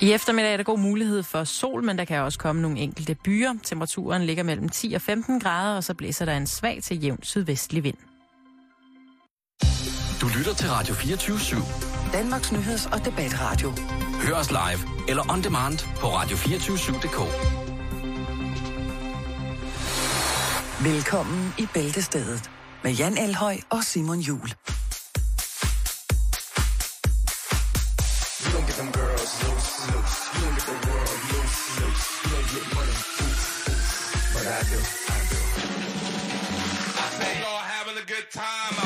I eftermiddag er der god mulighed for sol, men der kan også komme nogle enkelte byer. Temperaturen ligger mellem 10 og 15 grader, og så blæser der en svag til jævn sydvestlig vind. Du lytter til Radio 24 /7. Danmarks Nyheds- og Debatradio. Hør os live eller on demand på radio247.dk. Velkommen i Bæltestedet med Jan Elhøj og Simon Jul. loose, loose. You don't get the world loose, loose. You don't get money, oof, oof. But I do, I do. I think y'all having a good time.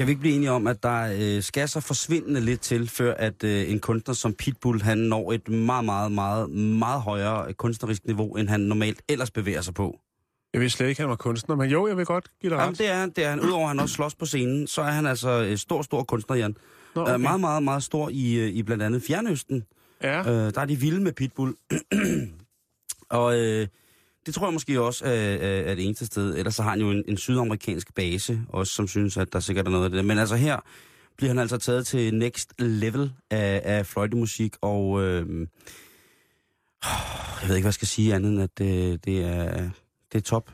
Kan vi ikke blive enige om, at der øh, skal så forsvindende lidt til, før at øh, en kunstner som Pitbull, han når et meget, meget, meget, meget højere kunstnerisk niveau, end han normalt ellers bevæger sig på? Jeg vil slet ikke, han var kunstner, men jo, jeg vil godt give dig Jamen, ret. det er han. Det er han. Udover at han også slås på scenen, så er han altså øh, stor, stor kunstner, Jan. Nå, Okay. okay. meget, meget, meget stor i, øh, i blandt andet Fjernøsten. Ja, Øh, der er de vilde med Pitbull. og øh, det tror jeg måske også er, er, det eneste sted. Ellers så har han jo en, en sydamerikansk base, også som synes, at der sikkert er noget af det. Men altså her bliver han altså taget til next level af, af fløjtemusik, og øh, jeg ved ikke, hvad jeg skal sige andet end, at det, det, er, det er top.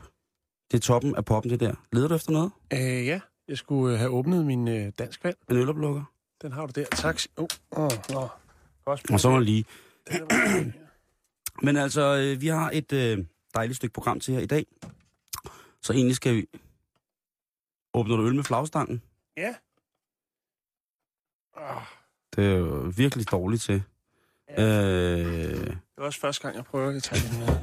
Det er toppen af poppen, det der. Leder du efter noget? øh, ja. Jeg skulle øh, have åbnet min øh, dansk vand. En øloplukker? Den har du der. Tak. Oh, oh, oh. Og så må lige. Men altså, øh, vi har et øh, dejligt stykke program til her i dag. Så egentlig skal vi... Åbner du øl med flagstangen? Ja. Oh, Det er jo virkelig dårligt til. Ja. Øh, det er også første gang, jeg prøver at tage den med.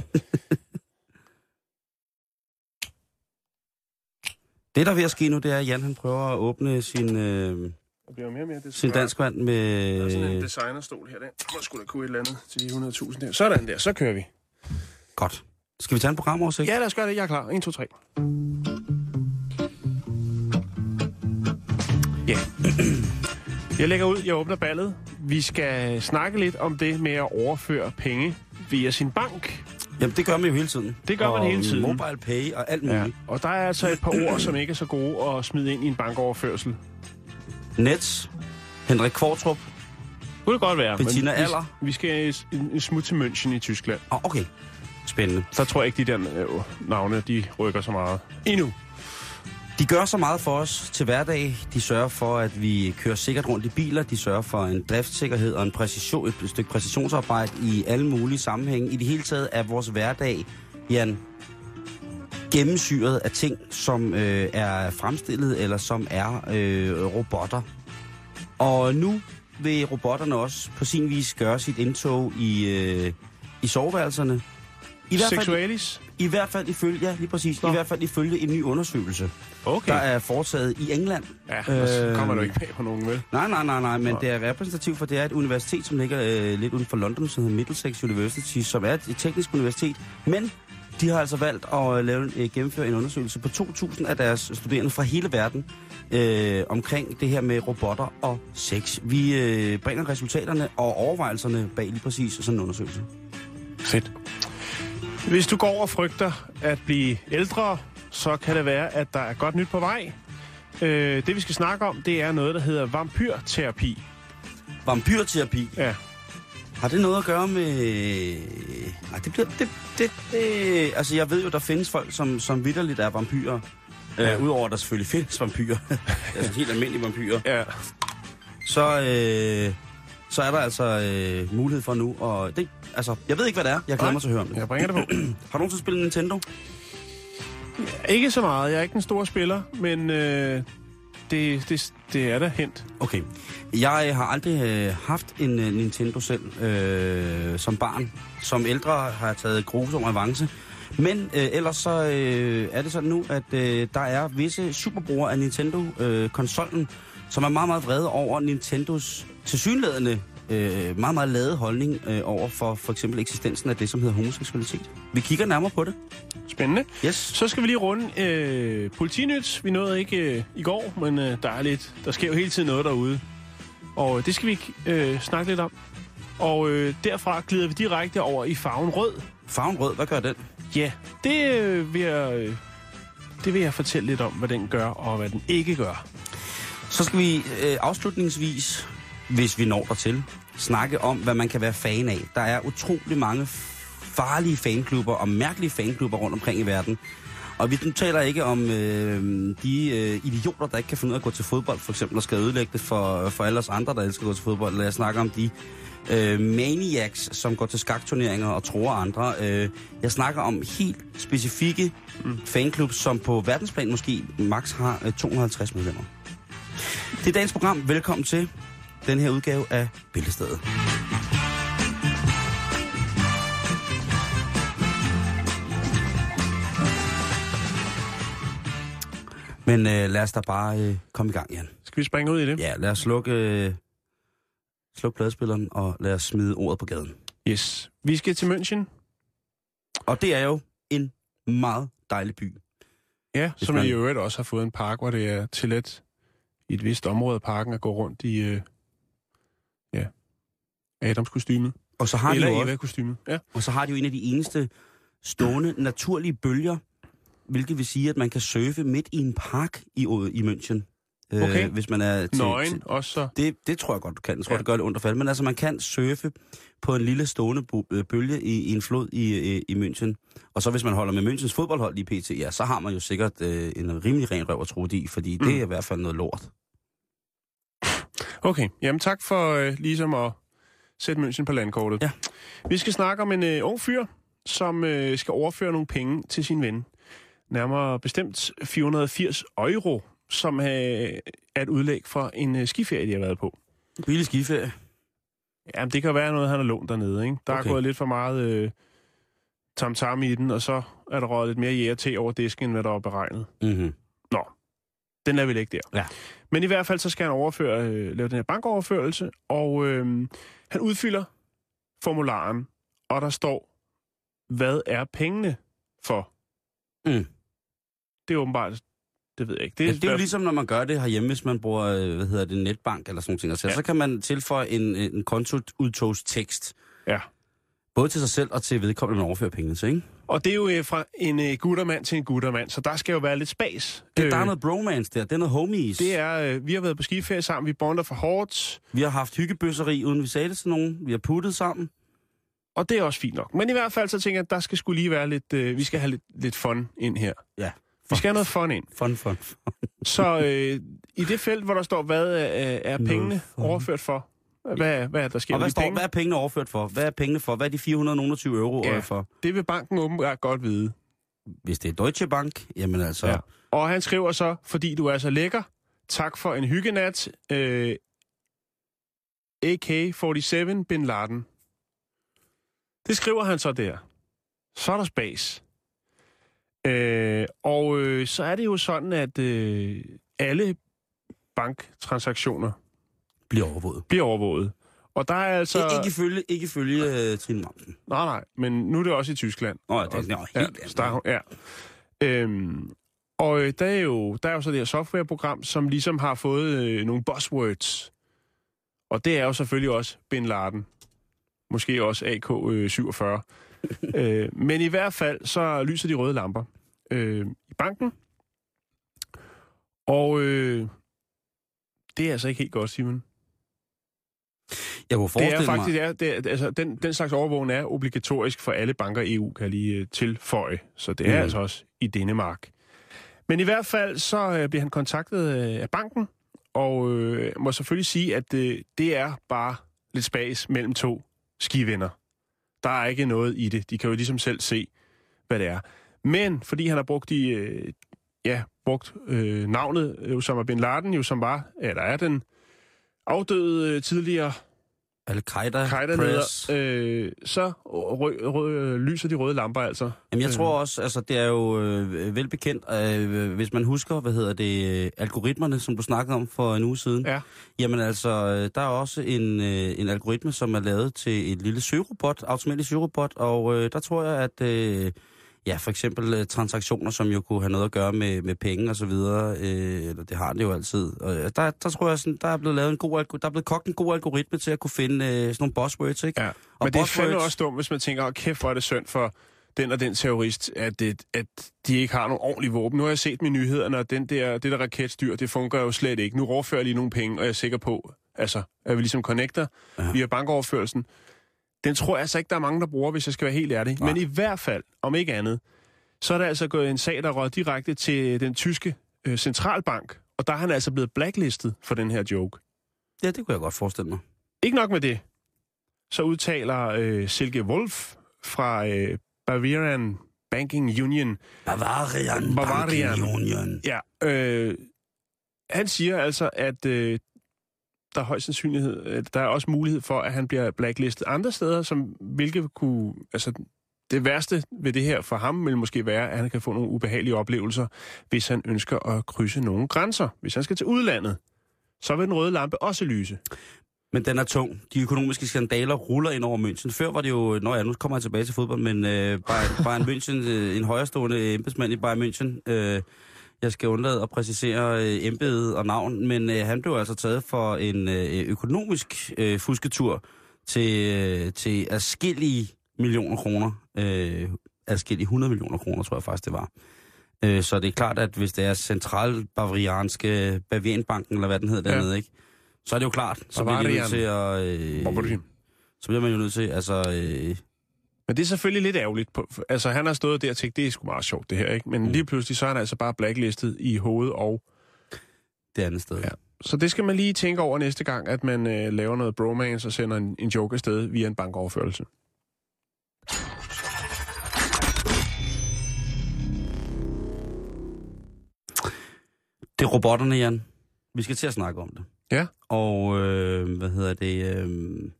det, der er ved at ske nu, det er, at Jan han prøver at åbne sin, øh, Det bliver mere og mere. Det sin danskvand med... Der er sådan en designerstol her. Den må sgu da kunne et eller andet til de 100.000 der. Sådan der, så kører vi. Godt. Skal vi tage en programoversigt? Ja, lad os gøre det. Jeg er klar. 1, 2, 3. Ja. Jeg lægger ud, jeg åbner ballet. Vi skal snakke lidt om det med at overføre penge via sin bank. Jamen, det gør man jo hele tiden. Det gør man og hele tiden. mobile pay og alt muligt. Ja. Og der er altså et par ord, som ikke er så gode at smide ind i en bankoverførsel. Nets, Henrik Kvartrup. Kunne det godt være. men Bettina vi- Aller. Vi skal en, en smut til München i Tyskland. Oh, okay, spændende. Så tror jeg ikke, de der øh, navne, de rykker så meget. Endnu. De gør så meget for os til hverdag. De sørger for, at vi kører sikkert rundt i biler. De sørger for en driftssikkerhed og en præcision, et stykke præcisionsarbejde i alle mulige sammenhænge. I det hele taget er vores hverdag, Jan, gennemsyret af ting, som øh, er fremstillet eller som er øh, robotter. Og nu vil robotterne også på sin vis gøre sit indtog i, øh, i soveværelserne. I hvert, fald, Sexualis? I hvert fald ifølge, ja, lige præcis, Nå. i hvert fald ifølge en ny undersøgelse, Okay. der er foretaget i England. Ja, så Øh, kommer du ikke bag på nogen, vel? Nej, nej, nej, nej, men Nå. det er repræsentativt, for det er et universitet, som ligger øh, lidt uden for London, som hedder Middlesex University, som er et teknisk universitet. Men de har altså valgt at øh, lave, øh, gennemføre en undersøgelse på 2.000 af deres studerende fra hele verden øh, omkring det her med robotter og sex. Vi øh, bringer resultaterne og overvejelserne bag lige præcis sådan en undersøgelse. Fedt. Hvis du går og frygter at blive ældre, så kan det være, at der er godt nyt på vej. Øh, det vi skal snakke om, det er noget, der hedder vampyrterapi. Vampyrterapi. Ja. Har det noget at gøre med... Nej, det bliver... Det, det, det... Altså, jeg ved jo, der findes folk, som, som vidderligt er vampyrer. Ja. Ja. Øh, Udover at der selvfølgelig findes vampyrer. altså helt almindelige vampyrer. Ja. Så, øh, så er der altså øh, mulighed for nu. Og det, altså, jeg ved ikke, hvad det er. Jeg glæder mig til at høre om det. Jeg bringer det på. Har du nogensinde spillet Nintendo? ikke så meget. Jeg er ikke den store spiller, men øh, det, det, det er da hent. Okay. Jeg har aldrig øh, haft en øh, Nintendo selv øh, som barn. Som ældre har jeg taget grusom avance. Men øh, ellers så øh, er det sådan nu, at øh, der er visse superbrugere af Nintendo-konsollen, som er meget, meget vrede over Nintendos tilsyneladende øh, meget, meget lade holdning øh, over for for eksempel eksistensen af det, som hedder homoseksualitet. Vi kigger nærmere på det. Spændende. Yes. Så skal vi lige runde øh, politinyt. Vi nåede ikke øh, i går, men øh, der er lidt, der sker jo hele tiden noget derude. Og det skal vi øh, snakke lidt om. Og øh, derfra glider vi direkte over i farven rød. Farven rød, hvad gør den? Ja, det øh, vil jeg... Øh, det vil jeg fortælle lidt om, hvad den gør, og hvad den ikke gør. Så skal vi øh, afslutningsvis, hvis vi når dertil, snakke om, hvad man kan være fan af. Der er utrolig mange farlige fanklubber og mærkelige fanklubber rundt omkring i verden. Og vi taler ikke om øh, de øh, idioter, der ikke kan finde ud af at gå til fodbold, for eksempel, og skal ødelægge det for, for alle os andre, der elsker at gå til fodbold. Eller jeg snakker om de øh, maniacs, som går til skakturneringer og tror andre. Øh, jeg snakker om helt specifikke mm. fanklubs, som på verdensplan måske max har øh, 250 medlemmer. Det er dagens program. Velkommen til den her udgave af Billedstedet. Men øh, lad os da bare øh, komme i gang, Jan. Skal vi springe ud i det? Ja, lad os slukke, øh, slukke pladespilleren, og lad os smide ordet på gaden. Yes. Vi skal til München. Og det er jo en meget dejlig by. Ja, Hvis som man... i øvrigt også har fået en park, hvor det er tilladt i et vist område af parken at gå rundt i øh, ja, Adams kostyme. Og så har, de Eller jo også, Eva kostyme. Ja. og så har de jo en af de eneste stående naturlige bølger, hvilket vil sige, at man kan surfe midt i en park i, i München. Øh, Okay. hvis man er til, Nøgen til, også så. det, det tror jeg godt, du kan. Jeg tror, Ja. det gør det ondt at falde. Men altså, man kan surfe på en lille stående øh, bølge i, i en flod i, i, i München. Og så hvis man holder med Münchens fodboldhold i PT, ja, så har man jo sikkert øh, en rimelig ren røv at tro i, fordi mm. det er i hvert fald noget lort. Okay, jamen tak for øh, ligesom at sætte München på landkortet. Ja. Vi skal snakke om en øh, ung fyr, som øh, skal overføre nogle penge til sin ven. Nærmere bestemt 480 euro, som øh, er et udlæg for en øh, skiferie, de har været på. Billig skiferie. Jamen, det kan være noget, han har lånt dernede. Ikke? Der okay. Okay. er gået lidt for meget øh, tam-tam i den, og så er der røget lidt mere jæger til over disken, end hvad der var beregnet. Mm-hmm. Nå, den lader vi lægge der. Ja. Men i hvert fald, så skal han overføre, øh, lave den her bankoverførelse, og øh, han udfylder formularen, og der står, hvad er pengene for? Mm. Det er åbenbart, det ved jeg ikke. Det, er, ja, det er jo ligesom, når man gør det herhjemme, hvis man bruger, øh, hvad hedder det, netbank eller sådan. Altså, Ja. ja. Så kan man tilføje en, en kontoudtogstekst. Ja. Både til sig selv og til vedkommende, man overfører pengene til, ikke? Og det er jo øh, fra en øh, guttermand til en guttermand, så der skal jo være lidt spas. Det, øh, der er noget bromance der, det er noget homies. Det er, øh, vi har været på skiferie sammen, vi bonder for hårdt, Vi har haft hyggebøsseri, uden vi sagde det til nogen. Vi har puttet sammen. og det er også fint nok. Men i hvert fald så tænker jeg, at der skal skulle lige være lidt, øh, vi skal have lidt, lidt fun ind her. Ja. Vi skal have noget fun ind. Fun, fun. Så øh, i det felt, hvor der står, hvad er, er pengene fun. overført for? Hvad, hvad er der sker Og hvad, står, penge? hvad er pengene overført for? Hvad er pengene for? Hvad er de 420 euro Ja. for? Det vil banken åbenbart godt vide. Hvis det er Deutsche Bank, jamen altså... Ja. Ja. Og han skriver så, fordi du er så lækker, tak for en hyggenat, øh, AK-47 Bin Laden. Det skriver han så der. Så er der spas. Øh, og øh, så er det jo sådan, at øh, alle banktransaktioner Bliver overvåget. bliver overvåget. Og der er altså... Så... Ikke ifølge, ikke ifølge uh, Trine Mamsen. Nej, nej, men nu er det også i Tyskland. Nå, det er nå, helt ja, der, ja. Øhm, og øh, der er, jo, der er jo så det her softwareprogram, som ligesom har fået øh, nogle buzzwords. Og det er jo selvfølgelig også Bin Laden. Måske også AK-47. øh, men i hvert fald, så lyser de røde lamper øh, i banken. Og øh, det er altså ikke helt godt, Simon. Jeg Det forestille er mig... faktisk, det er, det er, altså, den, den slags overvågning er obligatorisk for alle banker i EU, kan jeg lige øh, tilføje. Så det er Mhm. altså også i Danmark. Men i hvert fald, så øh, bliver han kontaktet øh, af banken, og øh, må selvfølgelig sige, at øh, det er bare lidt spas mellem to skivenner. Der er ikke noget i det. De kan jo ligesom selv se, hvad det er. Men fordi han har brugt de, øh, ja, brugt øh, navnet Osama Bin Laden, jo som var, eller er den afdøde øh, tidligere Al-Qaida, Press. øh, så rø, rø, lyser de røde lamper altså. Jamen, jeg Øh. tror også, altså det er jo øh, velbekendt, øh, hvis man husker, hvad hedder det, øh, algoritmerne, som du snakkede om for en uge siden. Ja. Jamen altså, der er også en, øh, en algoritme, som er lavet til et lille søgerobot, automatisk søgerobot, og øh, der tror jeg, at øh, ja, for eksempel øh, transaktioner, som jo kunne have noget at gøre med, med penge og så videre. Øh, eller det har det jo altid. Og øh, der, der tror jeg, sådan, der er blevet lavet en god, der er blevet kogt en god algoritme til at kunne finde øh, sådan nogle buzzwords, ikke? Ja. Og Men det er fandme også dumt, hvis man tænker, oh, kæft, hvor er det synd for den og den terrorist, at, det, at de ikke har nogen ordentlige våben. Nu har jeg set med nyhederne, og den der, det der raketstyr, det fungerer jo slet ikke. Nu overfører jeg lige nogle penge, og jeg er sikker på, altså, at vi ligesom connecter ja. via bankoverførelsen. Den tror jeg altså ikke, der er mange, der bruger, hvis jeg skal være helt ærlig. Nej. Men i hvert fald, om ikke andet, så er der altså gået en sag, der rød direkte til den tyske øh, centralbank, og der er han altså blevet blacklistet for den her joke. Ja, det kunne jeg godt forestille mig. Ikke nok med det, så udtaler øh, Silke Wolf fra øh, Bavarian Banking Union, Bavarian, Bavarian. Banking Union. ja, øh, han siger altså, at øh, der er højst sandsynlighed, der er også mulighed for, at han bliver blacklistet andre steder, som hvilket kunne, altså det værste ved det her for ham vil måske være, at han kan få nogle ubehagelige oplevelser, hvis han ønsker at krydse nogle grænser. Hvis han skal til udlandet, så vil den røde lampe også lyse. Men den er tung. De økonomiske skandaler ruller ind over München. Før var det jo, når ja, nu kommer jeg tilbage til fodbold, men øh, Bayern, Bayern München, øh, en højrestående embedsmand i Bayern München, øh, jeg skal undlade at præcisere øh, embedet og navn, men øh, han blev altså taget for en øh, økonomisk øh, fusketur til, øh, til adskillige millioner kroner. Øh, adskillige 100 millioner kroner, tror jeg faktisk, det var. Øh, så det er klart, at hvis det er centralbavarianske Bavarianbanken, eller hvad den hedder Ja. dernede, ikke? så er det jo klart. Så bliver nødt Bavarian. til at... Øh, så bliver man jo nødt til, altså... Øh, Men det er selvfølgelig lidt ærgerligt. På, altså, han har stået der og tænkt, det er sgu meget sjovt, det her, ikke? Men mm. lige pludselig, så er han altså bare blacklistet i hoved og... det andet sted. Ja. Så det skal man lige tænke over næste gang, at man øh, laver noget bromance og sender en, en joke afsted via en bankoverførelse. Det er robotterne, Jan. Vi skal til at snakke om det. Ja. Og øh, hvad hedder det? Øh,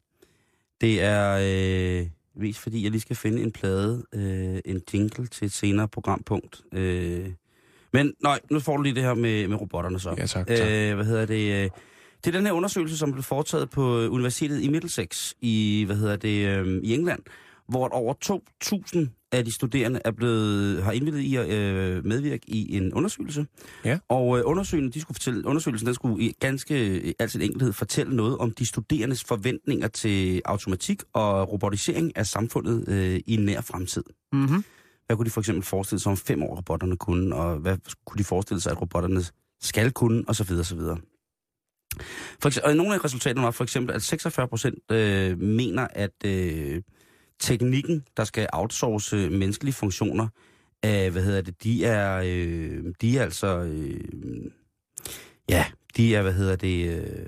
det er øh, mest fordi, jeg lige skal finde en plade, øh, en jingle til et senere programpunkt. Øh, men nej, nu får du lige det her med, med robotterne så. Ja, tak, tak. Øh, hvad hedder det? Øh, det er den her undersøgelse, som blev foretaget på Universitetet i Middlesex i, hvad hedder det, øh, i England, hvor over 2.000 af de studerende er blevet, har indvildet i at øh, medvirke i en undersøgelse. Ja. Og øh, undersøgelsen, de skulle fortælle, undersøgelsen den skulle i ganske øh, al sin enkelhed fortælle noget om de studerendes forventninger til automatik og robotisering af samfundet øh, i en nær fremtid. Mm-hmm. Hvad kunne de for eksempel forestille sig om fem år, robotterne kunne, og hvad kunne de forestille sig, at robotterne skal kunne, og så videre, så videre. For eksempel, og nogle af resultaterne var for eksempel, at 46 procent øh, mener, at øh, teknikken, der skal outsource menneskelige funktioner, øh, hvad hedder det, de er, øh, de er altså, øh, ja, de er, hvad hedder det, øh,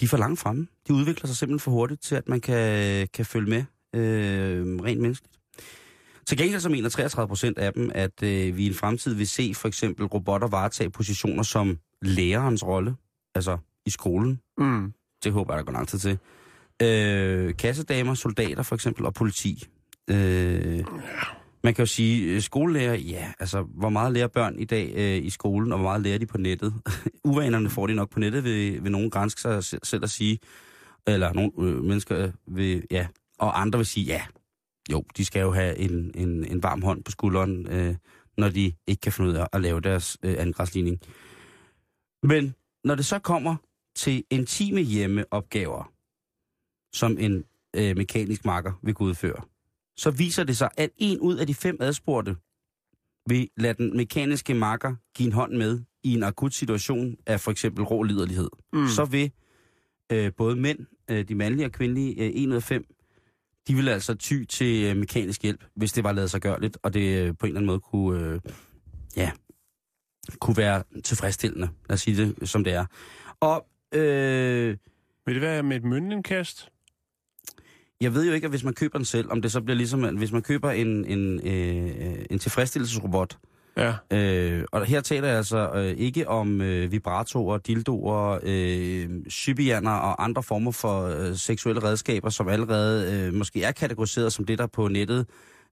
de er for langt fremme. De udvikler sig simpelthen for hurtigt til, at man kan, kan følge med øh, rent menneskeligt. Til gengæld så mener 33 procent af dem, at øh, vi i en fremtid vil se for eksempel robotter varetage positioner som lærerens rolle, altså i skolen. Mm. Det håber jeg, der går lang tid til. Øh, kassedamer, soldater for eksempel, og politi. Øh, man kan jo sige, øh, skolelærer, ja, altså, hvor meget lærer børn i dag øh, i skolen, og hvor meget lærer de på nettet? Uvanerne får de nok på nettet, vil, vil nogen grænske sig se- selv at sige, eller nogle øh, mennesker vil, ja, og andre vil sige, ja, jo, de skal jo have en, en, en varm hånd på skulderen, øh, når de ikke kan finde ud af at lave deres øh, angræsligning. Men når det så kommer til intime hjemmeopgaver, som en øh, mekanisk makker vil kunne udføre, så viser det sig, at en ud af de fem adspurgte vil lade den mekaniske makker give en hånd med i en akut situation af for eksempel rå liderlighed. Mm. Så vil øh, både mænd, øh, de mandlige og kvindelige, øh, en ud af fem, de vil altså ty til øh, mekanisk hjælp, hvis det var lavet sig gørligt, og det øh, på en eller anden måde kunne, øh, ja, kunne være tilfredsstillende. Lad os sige det, som det er. Og øh, Vil det være med et møntenkast? Jeg ved jo ikke, at hvis man køber den selv, om det så bliver ligesom, at hvis man køber en, en, øh, en tilfredsstillelsesrobot, Ja. øh, og her taler jeg altså øh, ikke om øh, vibratorer, dildoer, øh, sybianer og andre former for øh, seksuelle redskaber, som allerede øh, måske er kategoriseret som det, der på nettet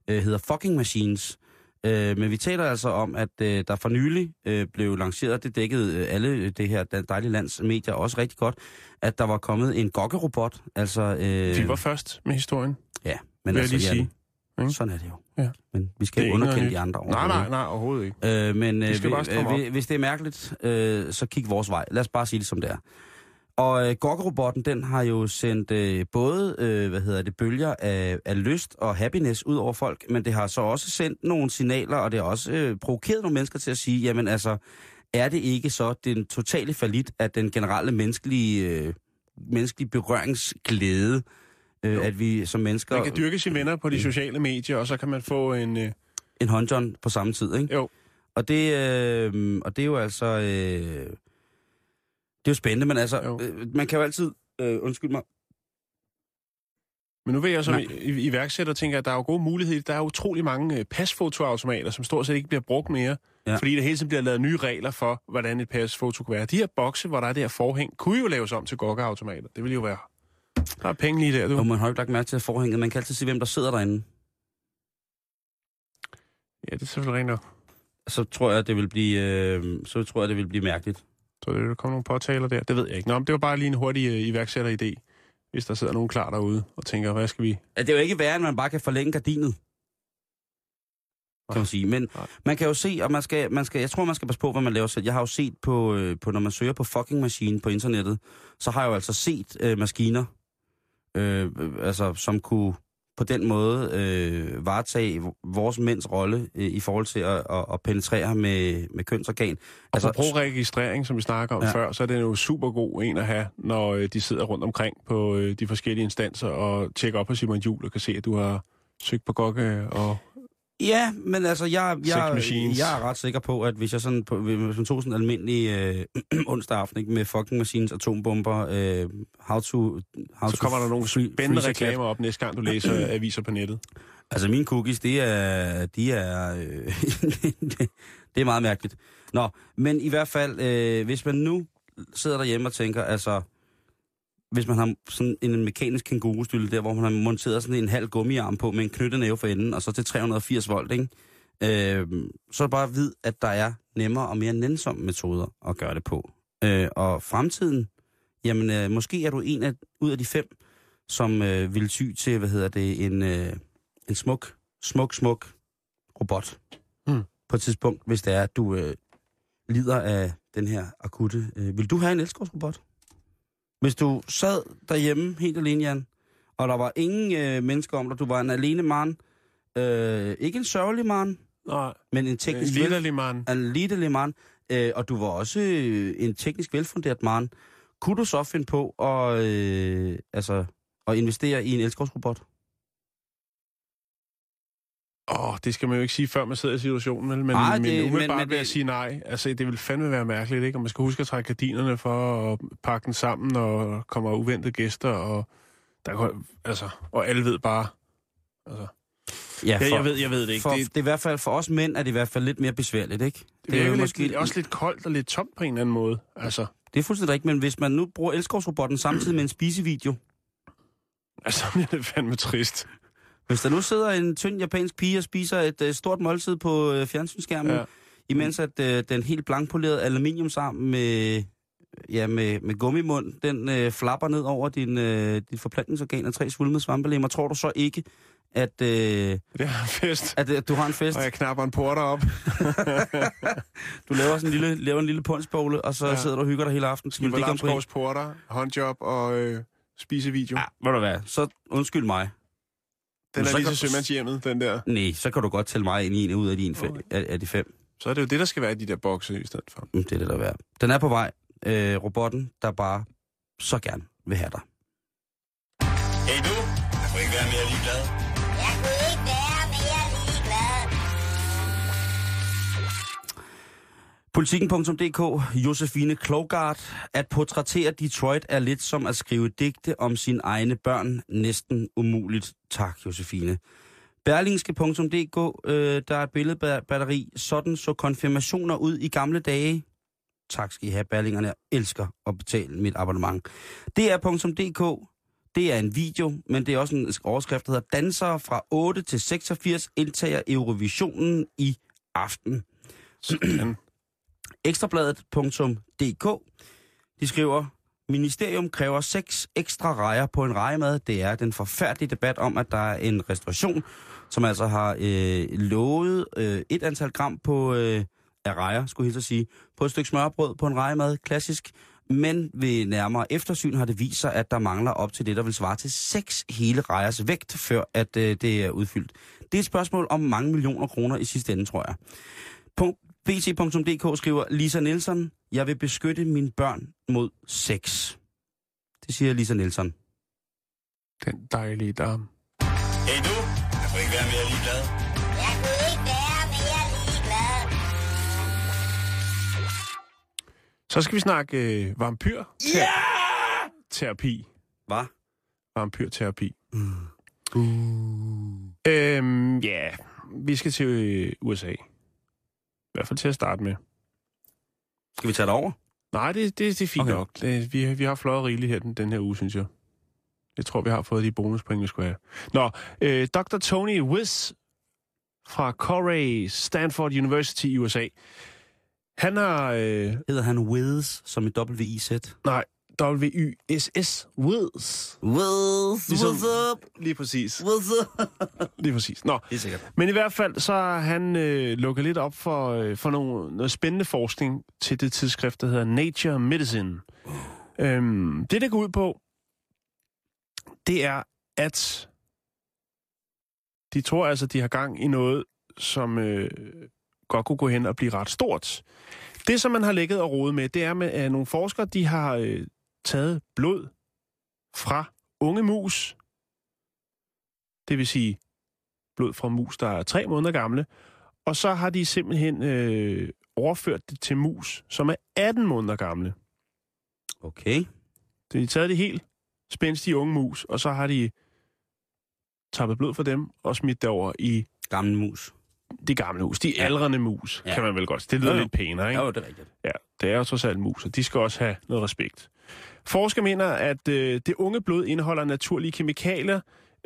øh, hedder fucking machines. Øh, men vi taler altså om, at øh, der for nylig øh, blev lanceret, det dækkede øh, alle det her dejlige lands medier også rigtig godt, at der var kommet en gokkerobot. Altså, øh, De var først med historien, Ja, men vil altså, jeg lige sige. Sådan er det jo. Ja. Men vi skal ikke underkende de andre Nej, nej, nej, overhovedet ikke. Øh, men øh, stramme øh, hvis det er mærkeligt, øh, så kig vores vej. Lad os bare sige det som det er. Og øh, Gokkerobotten, den har jo sendt øh, både, øh, hvad hedder det, bølger af, af lyst og happiness ud over folk, men det har så også sendt nogle signaler, og det har også øh, provokeret nogle mennesker til at sige, jamen altså, er det ikke så den totale falit af den generelle menneskelige, øh, menneskelige berøringsglæde, øh, at vi som mennesker... Man kan dyrke sine venner på de sociale medier, og så kan man få en... Øh, en håndjohn på samme tid, ikke? jo, Og det, øh, og det er jo altså... Øh, det er jo spændende, men altså, Jo. øh, man kan jo altid... Øh, undskyld mig. Men nu ved jeg som iværksætter, tænker jeg, at der er jo gode muligheder. Der er utrolig mange øh, pasfotoautomater, som stort set ikke bliver brugt mere. Ja. Fordi der hele tiden bliver lavet nye regler for, hvordan et pasfoto kan være. De her bokse, hvor der er det her forhæng, kunne jo laves om til gokkeautomater. Det ville jo være... Der er penge lige der, du. Og man har jo ikke lagt mærke til forhænget. Man kan altid se, hvem der sidder derinde. Ja, det er selvfølgelig rent nok. Så tror jeg, det vil blive, øh, så tror jeg, det vil blive mærkeligt. Så der kommer nogle påtaler der. Det ved jeg ikke. Nå, men det var bare lige en hurtig øh, iværksætteridé. Hvis der sidder nogen klar derude og tænker, hvad skal vi... Ja, Det er jo ikke værre, end man bare kan forlænge gardinet. Kan man sige. Men Nej. man kan jo se, og man skal, man skal, jeg tror, man skal passe på, hvad man laver selv. Jeg har jo set på, øh, på når man søger på fucking maskine på internettet, så har jeg jo altså set øh, maskiner, øh, altså, som kunne på den måde øh, varetage vores mænds rolle øh, i forhold til at, at, at penetrere med, med kønsorgan. Altså, Apropos registrering, som vi snakker om Ja. ja. før, så er det jo super god en at have, når øh, de sidder rundt omkring på øh, de forskellige instanser og tjekker op på Simon Jul og kan se, at du har søgt på gokke og... Ja, men altså, jeg, jeg, jeg er ret sikker på, at hvis jeg sådan, på, hvis man tog sådan en almindelig øh, onsdag aften ikke, med fucking machines, atombomber, øh, how to... How Så to kommer der nogle spændende reklamer op næste gang, du læser aviser på nettet. Altså, mine cookies, det er... De er øh, det er meget mærkeligt. Nå, men i hvert fald, øh, hvis man nu sidder derhjemme og tænker, altså... Hvis man har sådan en mekanisk kængurustyle der, hvor man har monteret sådan en halv gummiarm på med en knyttet næve for enden, og så til 380 volt, ikke? Øh, så er bare at vide, at der er nemmere og mere nænsomme metoder at gøre det på. Øh, og fremtiden, jamen øh, måske er du en af, ud af de fem, som øh, vil ty til, hvad hedder det, en, øh, en smuk, smuk, smuk robot. Hmm. På et tidspunkt, hvis det er, at du øh, lider af den her akutte. Øh, vil du have en elskovsrobot? Hvis du sad derhjemme helt alene, Jan, og der var ingen øh, mennesker om dig, du var en alene mand, øh, ikke en sørgelig mand, Nej, men en en teknisk, vel, lille mand. en lille mand, øh, og du var også øh, en teknisk velfunderet mand, kunne du så finde på at, øh, altså, at investere i en elskovsrobot? Åh, oh, det skal man jo ikke sige, før man sidder i situationen, vel? Men, Nej, men det- umiddelbart men- men vil jeg sige nej. Altså, det vil fandme være mærkeligt, ikke? Og man skal huske at trække gardinerne for at pakke den sammen, der kommer uventede gæster, og der kan, altså, og alle ved bare... Altså, Ja, ja, jeg, ved, jeg ved det ikke. For, det, det, er i hvert fald, for os mænd er det i hvert fald lidt mere besværligt, ikke? det, det er jo måske... lidt, også lidt koldt og lidt tomt på en eller anden måde. Altså, Det er fuldstændig rigtigt, men hvis man nu bruger elskovsrobotten samtidig med en spisevideo, altså det er fandme trist. Hvis der nu sidder en tynd japansk pige og spiser et uh, stort måltid på uh, fjernsynsskærmen, ja. Imens at uh, den helt blankpolerede aluminiumsarm med, ja, med, med gummimund, den uh, flapper ned over din, uh, dit forplantningsorgan af tre svulmede svampelemmer, tror du så ikke, at, uh, Det er en fest. at, at du har en fest? Og jeg knapper en porter op. Du laver, sådan en lille, laver en lille punchbowl, og så ja. Sidder du og hygger dig hele. Skal Skipper Lamskovs porter, håndjob og øh, spisevideo. Ja, ved du hvad, så undskyld mig. Den er lige så sømandshjemmet, den der. Nej, så kan du godt tælle mig ind i en ud af, dine fem, Okay. af, af de fem. Så er det jo det, der skal være i de der bokse i stedet for. Mm, Det er det, der er værd. Den er på vej. Øh, robotten, der bare så gerne vil have dig. Hey du, jeg kunne ikke være mere ligeglad. Jeg kunne ikke være Politikken.dk, Josefine Klogart. At portrættere Detroit er lidt som at skrive digte om sine egne børn. Næsten umuligt. Tak, Josefine. Berlingske.dk, øh, der er et billedbatteri. Sådan så konfirmationer ud i gamle dage. Tak skal I have, Berlingerne. Jeg elsker at betale mit abonnement. DR.dk, det er en video, men det er også en overskrift, der hedder Dansere fra 8 til 86 indtager Eurovisionen i aften. Sådan. Ekstrabladet.dk. De skriver, Ministerium kræver seks ekstra rejer på en rejemad. Det er den forfærdelige debat om, at der er en restauration, som altså har øh, lovet øh, et antal gram på øh, af rejer, skulle jeg hilse sige, på et stykke smørbrød på en rejemad, klassisk. Men ved nærmere eftersyn har det vist sig, at der mangler op til det, der vil svare til seks hele rejers vægt, før at øh, det er udfyldt. Det er et spørgsmål om mange millioner kroner i sidste ende, tror jeg. Punkt BT.dk skriver Lisa Nielsen, jeg vil beskytte mine børn mod sex. Det siger Lisa Nielsen. Den dejlige dame. Hey du, jeg får ikke være mere ligeglad. Jeg kunne ikke være mere ligeglad. Så skal vi snakke øh, vampyr. Ja! Terapi. Hvad? Vampyrterapi. Mm. Uh. Øhm, ja, vi skal til øh, USA. I hvert fald til at starte med. Skal vi tage det over? Nej, det, det, det er fint Okay. nok. Det, vi, vi har fløjet rigeligt her den, den her uge, synes jeg. Jeg tror, vi har fået de bonuspoint, vi skulle have. Nå, øh, Dr. Tony Wiss fra Corey Stanford University i USA. Han har... Øh, Hedder han Wiz, som i W-I-Z? nej, W-Y-S-S. Wiss. Wiz, Ligesom- what's up? Lige præcis. What's up? Lige præcis. Nå, er sikkert. Men i hvert fald, så har han øh, lukket lidt op for, øh, for nogle, noget spændende forskning til det tidsskrift, der hedder Nature Medicine. Øhm, det, der går ud på, det er, at de tror altså, de har gang i noget, som øh, godt kunne gå hen og blive ret stort. Det, som man har lægget og rodet med, det er med, at nogle forskere, de har øh, taget blod fra unge mus. Det vil sige blod fra mus, der er tre måneder gamle. Og så har de simpelthen øh, overført det til mus, som er 18 måneder gamle. Okay. Så de har taget de helt spændstige unge mus, og så har de tappet blod fra dem og smidt det over i Gammel mus. de gamle mus. De aldrende mus, Ja. ja. kan man vel godt. Det lyder jo. lidt pænere, ikke? Ja, det er rigtigt. Ja, det er jo trods alt mus, og de skal også have noget respekt. Forskere mener, at øh, det unge blod indeholder naturlige kemikalier,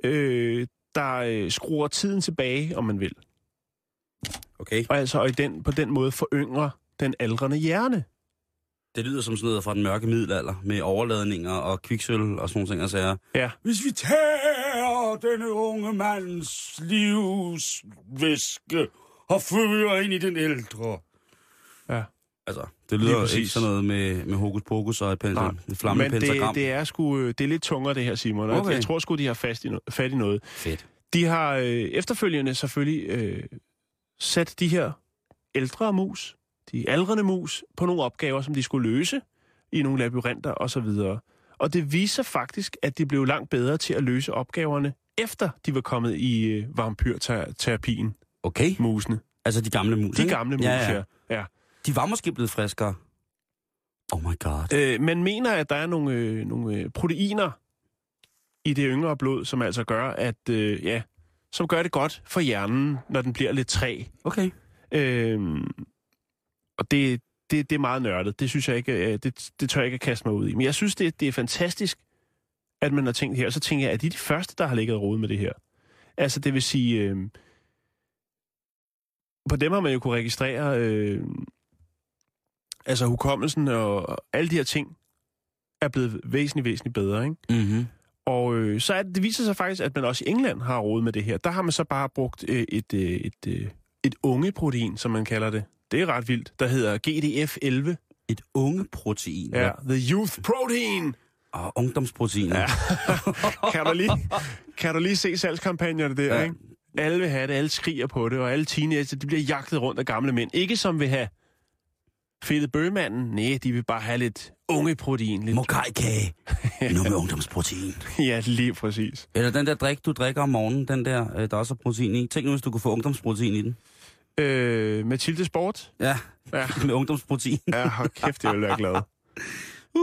øh, der øh, skruer tiden tilbage, om man vil. Okay. Og altså og i den, på den måde foryngrer den aldrende hjerne. Det lyder som sådan noget fra den mørke middelalder, med overladninger og kviksøl og sådan nogle ting og sager. Ja. Hvis vi tager denne unge mands livsvæske og fører ind i den ældre. Ja. Altså, det lyder ikke sådan noget med, med hokus pokus og et, pen, Nej, et flammende Men pentagram. det, det, er sgu, øh, det er lidt tungere, det her, Simon. Okay. Jeg tror sgu, de har fast i no- fat i noget. Fedt. De har øh, efterfølgende selvfølgelig øh, sat de her ældre mus, de aldrende mus, på nogle opgaver, som de skulle løse i nogle labyrinter osv. Og det viser faktisk, at de blev langt bedre til at løse opgaverne, efter de var kommet i øh, vampyrterapien, Okay. musene. Altså de gamle mus, De gamle mus, ja, ja. ja. ja. De var måske blevet friskere. Oh my god. Øh, man mener, at der er nogle, øh, nogle øh, proteiner i det yngre blod, som altså gør, at øh, ja, som gør det godt for hjernen, når den bliver lidt træ. Okay. Øh, og det, det, det er meget nørdet. Det synes jeg ikke, øh, det, det tør jeg ikke at kaste mig ud i. Men jeg synes, det, det er fantastisk, at man har tænkt her. Og så tænker jeg, at de er de første, der har ligget og med det her. Altså, det vil sige... Øh, på dem har man jo kunne registrere... Øh, altså, hukommelsen og, og alle de her ting er blevet væsentligt, væsentligt bedre, ikke? Mm-hmm. Og øh, så er det, det viser sig faktisk, at man også i England har råd med det her. Der har man så bare brugt øh, et, øh, et, øh, et unge protein, som man kalder det. Det er ret vildt. Der hedder GDF11. Et unge protein. Ja, the youth protein. Og ungdomsprotein. Ja. Kan du lige, kan du lige se salgskampagnerne der, ja. ikke? Alle vil have det, alle skriger på det, og alle teenager, de bliver jagtet rundt af gamle mænd. Ikke som vil have fedtet bøgemanden. Nej, de vil bare have lidt unge protein. Lidt... Mokai-kage. Nu med ungdomsprotein. Ja, lige præcis. Eller den der drik, du drikker om morgenen, den der, øh, der også er protein i. Tænk nu, hvis du kunne få ungdomsprotein i den. Øh, Mathilde Sport. Ja, Ja. med ungdomsprotein. Ja, hold kæft, jeg vil være glad.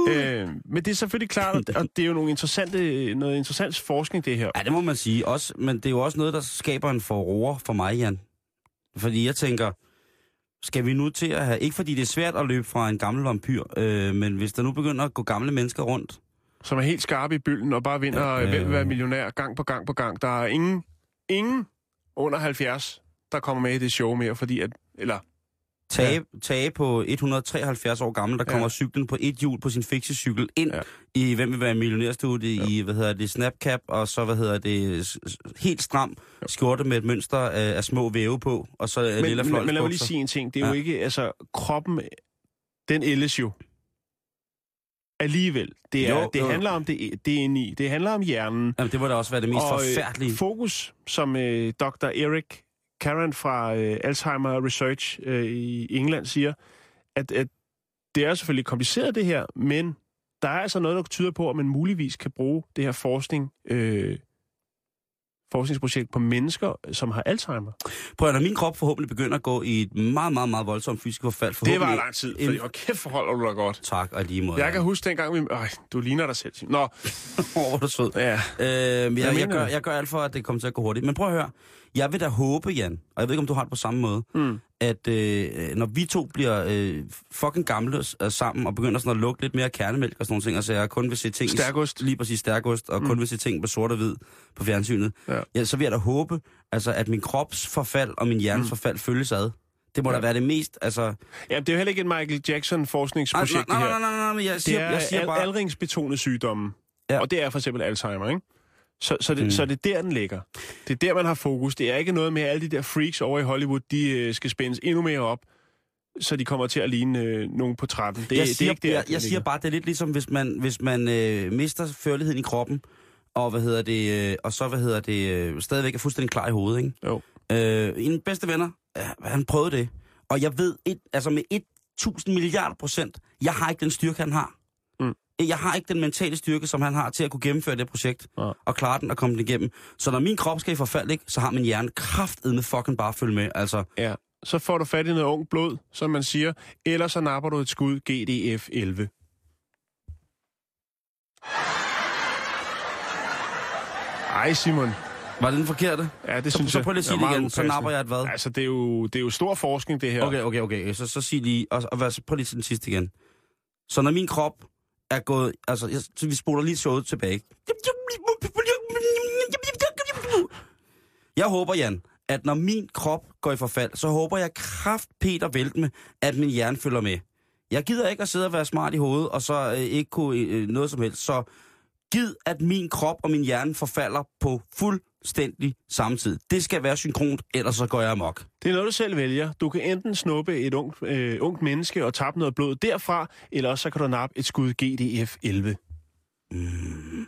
Øh, men det er selvfølgelig klart, og det- og det er jo nogle interessante, noget interessant forskning, det her. Ja, det må man sige. Også, men det er jo også noget, der skaber en forroer for mig, Jan. Fordi jeg tænker, skal vi nu til at have... Ikke fordi det er svært at løbe fra en gammel vampyr, øh, men hvis der nu begynder at gå gamle mennesker rundt... Som er helt skarpe i bølgen og bare vinder Ja, øh. øh... være millionær gang på gang på gang. Der er ingen, ingen under 70, der kommer med i det show mere, fordi at... Eller Tage, Tage på 173 år gammel, der Ja. kommer cyklen på et hjul på sin fiksecykel ind Ja. ja. i Hvem vil være millionærstudie i, hvad hedder det, Snapcap, og så, hvad hedder det, helt stram skjorte med et mønster af, af små væve på, og så men, lille men, men lad mig lige sige en ting. Det er ja. jo Ja. ikke, altså, kroppen, den ældes jo. Alligevel. Det, er, Jo, det jo. handler om det, det er inde i. Det handler om hjernen. Jamen, det må da også være det mest og, øh, forfærdelige. Fokus, som øh, Dr. Eric Karen fra øh, Alzheimer Research øh, i England siger, at, at det er selvfølgelig kompliceret det her, men der er altså noget, der tyder på, at man muligvis kan bruge det her forskning, øh, forskningsprojekt på mennesker, som har Alzheimer. Prøv at når min krop forhåbentlig begynder at gå i et meget, meget, meget voldsomt fysisk forfald. Det var lang tid, en- fordi hvor kæft forholder du dig godt. Tak, og lige måde. Jeg kan huske dengang, vi... Øj, du ligner dig selv. Nå, Hvor var du sød. ja. Øh, jeg, jeg, mener gør, jeg gør alt for, at det kommer til at gå hurtigt. Men prøv at høre. Jeg vil da håbe, Jan, og jeg ved ikke, om du har det på samme måde, Mm. at øh, når vi to bliver øh, fucking gamle øh, sammen og begynder sådan at lukke lidt mere kernemælk og sådan nogle ting, og så jeg kun vil se ting... Stærkost. Lige præcis stærkost, og mm. kun vil se ting på sort og hvid på fjernsynet. Ja. Ja, så vil jeg da håbe, altså, at min krops forfald og min hjernes mm. forfald følges ad. Det må Ja. da være det mest, altså... ja, det er jo heller ikke et Michael Jackson Nej, nej, det nej, nej, nej, nej, men jeg Det siger, er jeg siger bare... aldringsbetonede sygdomme. Ja. Og det er for eksempel Alzheimer, ikke? Så, så, det, Mm. så det er der, den ligger. Det er der, man har fokus. Det er ikke noget med, at alle de der freaks over i Hollywood, de øh, skal spændes endnu mere op, så de kommer til at ligne øh, nogen på 13. Det, jeg det siger, er ikke der, jeg, det jeg siger bare, det er lidt ligesom, hvis man, hvis man øh, mister førligheden i kroppen, og hvad hedder det, øh, og så hvad hedder det, øh, stadigvæk er fuldstændig klar i hovedet, ikke? Jo. Øh, en bedste venner, øh, han prøvede det, og jeg ved, et, altså med 1000 milliarder procent, jeg har ikke den styrke, han har. Mm. Jeg har ikke den mentale styrke, som han har til at kunne gennemføre det projekt, Nej. og klare den og komme den igennem. Så når min krop skal i forfald, ikke, så har min hjerne kraftedme fucking bare følge med. Altså, Ja, så får du fat i noget ung blod, som man siger, eller så napper du et skud GDF 11. Ej, Simon. var det den forkerte? Ja, det Så, synes så jeg prøv lige at sige det igen, så napper jeg et hvad? Altså, det er, jo, det er jo stor forskning, det her. Okay, okay, okay. Så, så sig lige, og, og hvad, så prøv lige til den sidste igen. Så når min krop er gået, altså, jeg, så vi spoler lige showet tilbage. Jeg håber, Jan, at når min krop går i forfald, så håber jeg kraft Peter Veltme, med, at min hjerne følger med. Jeg gider ikke at sidde og være smart i hovedet, og så øh, ikke kunne øh, noget som helst. Så gid, at min krop og min hjerne forfalder på fuldstændig samme tid. Det skal være synkront, ellers så går jeg amok. Det er noget, du selv vælger. Du kan enten snuppe et ungt, øh, ungt menneske og tappe noget blod derfra, eller også så kan du nappe et skud GDF 11. Mm.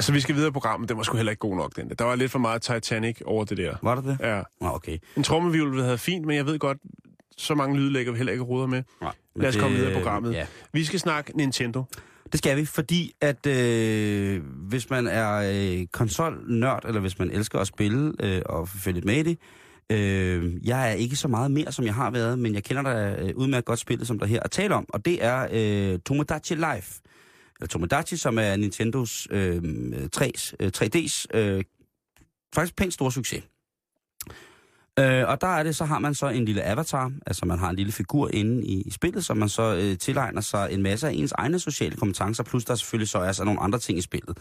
Altså, vi skal videre i programmet. Det var sgu heller ikke god nok, den der. Der var lidt for meget Titanic over det der. Var det det? Ja. Nå, okay. En trommevivl ville have været fint, men jeg ved godt, så mange lyde lægger vi heller ikke ruder med. Nej, Lad os komme det- videre i programmet. Ja. Vi skal snakke Nintendo. Det skal vi, fordi at øh, hvis man er øh, konsolnørd, eller hvis man elsker at spille øh, og følge lidt med i det, øh, jeg er ikke så meget mere, som jeg har været, men jeg kender da øh, udmærket godt spillet, som der her er tale om, og det er øh, Tomodachi Life. Eller Tomodachi, som er Nintendos øh, 3's, 3D's øh, øh, faktisk pænt stor succes. Øh, og der er det, så har man så en lille avatar, altså man har en lille figur inde i, i spillet, som man så øh, tilegner sig en masse af ens egne sociale kompetencer, plus der selvfølgelig så er så nogle andre ting i spillet.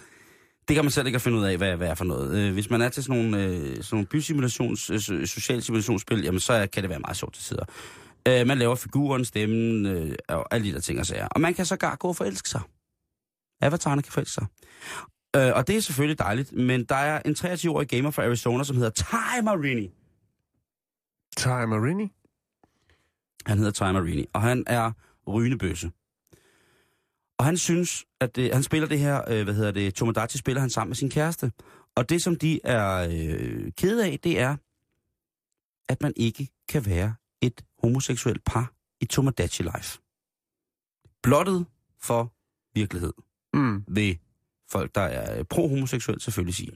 Det kan man selv ikke finde ud af, hvad, hvad er for noget. Øh, hvis man er til sådan nogle, øh, sådan nogle bysimulations, øh, social simulationsspil, jamen så kan det være meget sjovt til tider. Øh, man laver figuren, stemmen øh, og alle de der ting og sager. Og man kan sågar gå og forelske sig. Avatarerne kan forelske sig. Øh, og det er selvfølgelig dejligt, men der er en 23-årig gamer fra Arizona, som hedder Ty Marini. Ty Marini. Han hedder Ty Marini, og han er rynebøsse. Og han synes, at det, han spiller det her, øh, hvad hedder det, Tomodachi spiller han sammen med sin kæreste. Og det, som de er øh, kede af, det er, at man ikke kan være et homoseksuelt par i Tomodachi Life. Blottet for virkelighed, Mm. vil folk, der er pro-homoseksuelt selvfølgelig sige.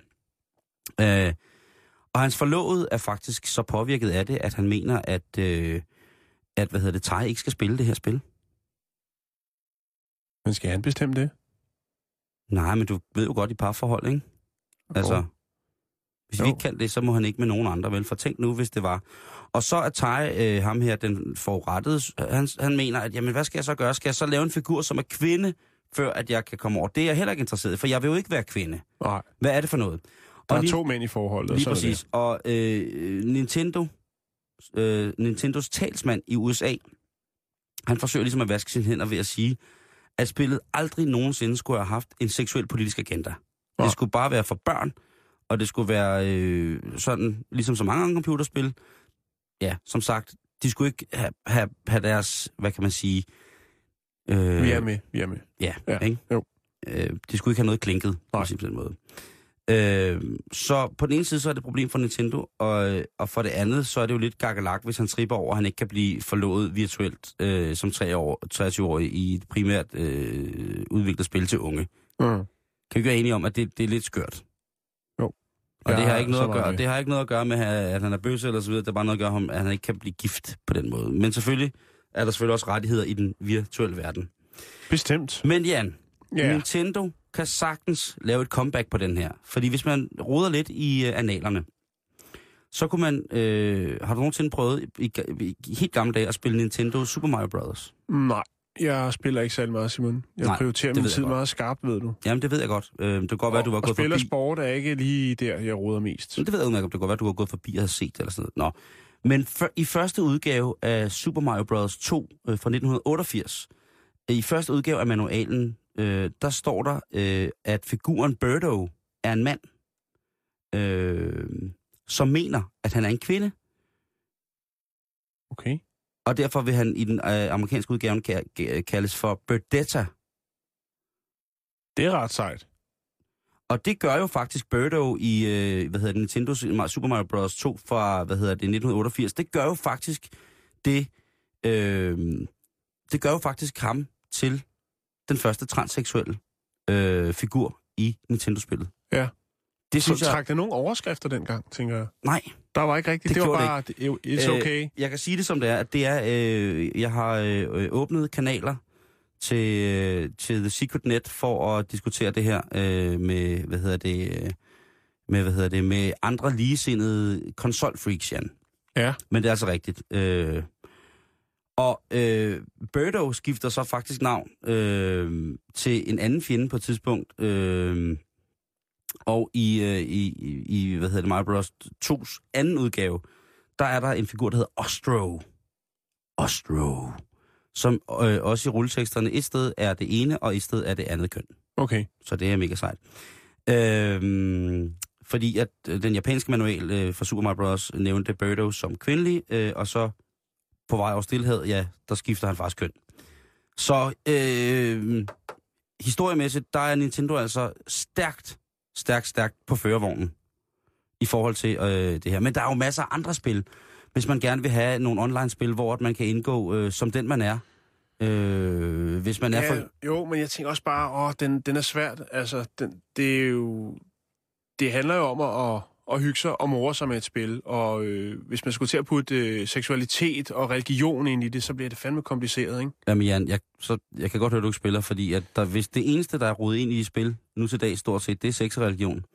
Øh, og hans forlovede er faktisk så påvirket af det, at han mener, at, øh, at hvad hedder det, Tej ikke skal spille det her spil. Men skal han bestemme det? Nej, men du ved jo godt i parforhold, ikke? Altså, hvis vi Jo. ikke kan det, så må han ikke med nogen andre, vel? For tænk nu, hvis det var. Og så er Tej, øh, ham her, den forurettede, han, han mener, at jamen, hvad skal jeg så gøre? Skal jeg så lave en figur, som er kvinde, før at jeg kan komme over. Det er jeg heller ikke interesseret i, for jeg vil jo ikke være kvinde. Nej, Hvad er det for noget? der Og er lige- to mænd i forholdet. og Lige er præcis. Og øh, Nintendo, øh, Nintendos talsmand i USA, han forsøger ligesom at vaske sine hænder ved at sige, at spillet aldrig nogensinde skulle have haft en seksuel politisk agenda. Nå. Det skulle bare være for børn, og det skulle være øh, sådan, ligesom så mange andre computerspil. Ja, som sagt, de skulle ikke have, have, have deres, hvad kan man sige... Øh, det. Vi er med, vi er med. Ja, Ja, ja. ikke? jo. Øh, de skulle ikke have noget klinket Nej. på den måde. Øh, så på den ene side, så er det et problem for Nintendo, og, og for det andet, så er det jo lidt gakkelak, hvis han tripper over, at han ikke kan blive forlovet virtuelt øh, som 3 år, 23-årig i et primært øh, udviklet spil til unge. Mm. Kan vi ikke være enige om, at det, det er lidt skørt? Jo. Og Jeg det har, ikke noget at gøre, det har ikke noget at gøre med, at han er bøsse eller så videre. Det er bare noget at gøre at han ikke kan blive gift på den måde. Men selvfølgelig er der selvfølgelig også rettigheder i den virtuelle verden. Bestemt. Men Jan, Ja. Nintendo kan sagtens lave et comeback på den her. Fordi hvis man roder lidt i øh, analerne, så kunne man... Øh, har du nogensinde prøvet i, i, i helt gamle dage at spille Nintendo Super Mario Bros.? Nej, jeg spiller ikke særlig meget, Simon. Jeg Nej, prioriterer min tid godt. meget skarpt, ved du. Jamen, det ved jeg godt. Øh, det kan godt være, at du var og gået spiller forbi... sport er ikke lige der, jeg roder mest. Men det ved jeg udmærket, det kan godt være, at du har gået forbi og har set det eller sådan noget. Nå. Men for, i første udgave af Super Mario Bros. 2 øh, fra 1988, i første udgave af manualen, øh, der står der, øh, at figuren Birdo er en mand, øh, som mener, at han er en kvinde. Okay. Og derfor vil han i den øh, amerikanske udgave ka- ka- kaldes for Birdetta. Det er ret sejt. Og det gør jo faktisk Birdo i, øh, hvad hedder det, Nintendo Super Mario Bros. 2 fra, hvad hedder det, 1988. Det gør jo faktisk det, øh, det gør jo faktisk ham til den første transseksuelle øh, figur i Nintendo-spillet. Ja. Det Så synes jeg... trak det nogle overskrifter dengang, tænker jeg. Nej, Der var ikke rigtigt. Det Det, var bare, det, it's okay. Øh, jeg kan sige det som det er, at det er, øh, jeg har øh, åbnet kanaler til, øh, til The Secret Net for at diskutere det her øh, med, hvad hedder det, øh, med, hvad hedder det, med andre ligesindede konsolfreaks, Jan. Ja. Men det er altså rigtigt. Øh, og øh, Birdo skifter så faktisk navn øh, til en anden fjende på et tidspunkt. Øh, og i, øh, i, i, i, hvad hedder det, Mario Bros. 2's anden udgave, der er der en figur, der hedder Ostro. Ostro. Som øh, også i rulleteksterne et sted er det ene, og et sted er det andet køn. Okay. Så det er mega sejt. Øhm, fordi at øh, den japanske manual øh, for Super Mario Bros. nævnte Birdo som kvindelig, øh, og så på vej over stillhed, ja, der skifter han faktisk køn. Så øh, historiemæssigt, der er Nintendo altså stærkt, stærkt, stærkt på førervognen i forhold til øh, det her. Men der er jo masser af andre spil, hvis man gerne vil have nogle online-spil, hvor man kan indgå øh, som den, man er. Øh, hvis man er Ja, for... jo, men jeg tænker også bare, åh, den, den er svært. Altså, den, det er jo... Det handler jo om at, at, at hygge sig og more sig med et spil, og øh, hvis man skulle til at putte øh, seksualitet og religion ind i det, så bliver det fandme kompliceret, ikke? Jamen Jan, jeg, så, jeg kan godt høre, at du ikke spiller, fordi at der, hvis det eneste, der er rodet ind i et spil nu til dag stort set, det er sex og religion.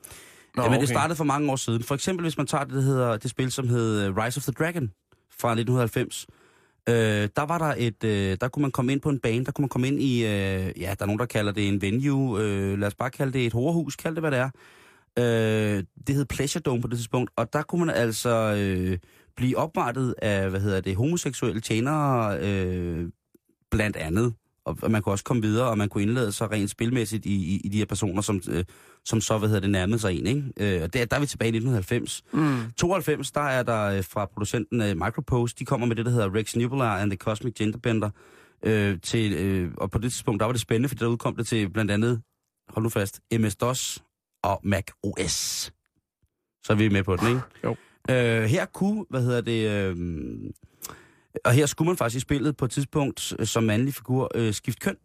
Nå, Jamen, det startede for mange år siden. For eksempel, hvis man tager det, der hedder, det spil, som hed øh, Rise of the Dragon fra 1990. Øh, der var der et, øh, der kunne man komme ind på en bane, der kunne man komme ind i, øh, ja, der er nogen, der kalder det en venue, øh, lad os bare kalde det et horehus, kald det, hvad det er. Øh, det hed Pleasure Dome på det tidspunkt, og der kunne man altså øh, blive opvartet af, hvad hedder det, homoseksuelle tjenere, øh, blandt andet. Og og man kunne også komme videre, og man kunne indlade sig rent spilmæssigt i, i, i de her personer, som, øh, som så, hvad hedder det, nærmede sig en, ikke? Øh, og der, der er vi tilbage i 1990. Mm. 92, der er der øh, fra producenten øh, Micropost, de kommer med det, der hedder Rex Nubular and the Cosmic Genderbender. Øh, til, øh, og på det tidspunkt, der var det spændende, for der udkom det til blandt andet, hold nu fast, MS-DOS og Mac OS. Så er vi med på den, ikke? Jo. Øh, her kunne, hvad hedder det, øh, og her skulle man faktisk i spillet på et tidspunkt øh, som mandlig figur øh, skifte køn.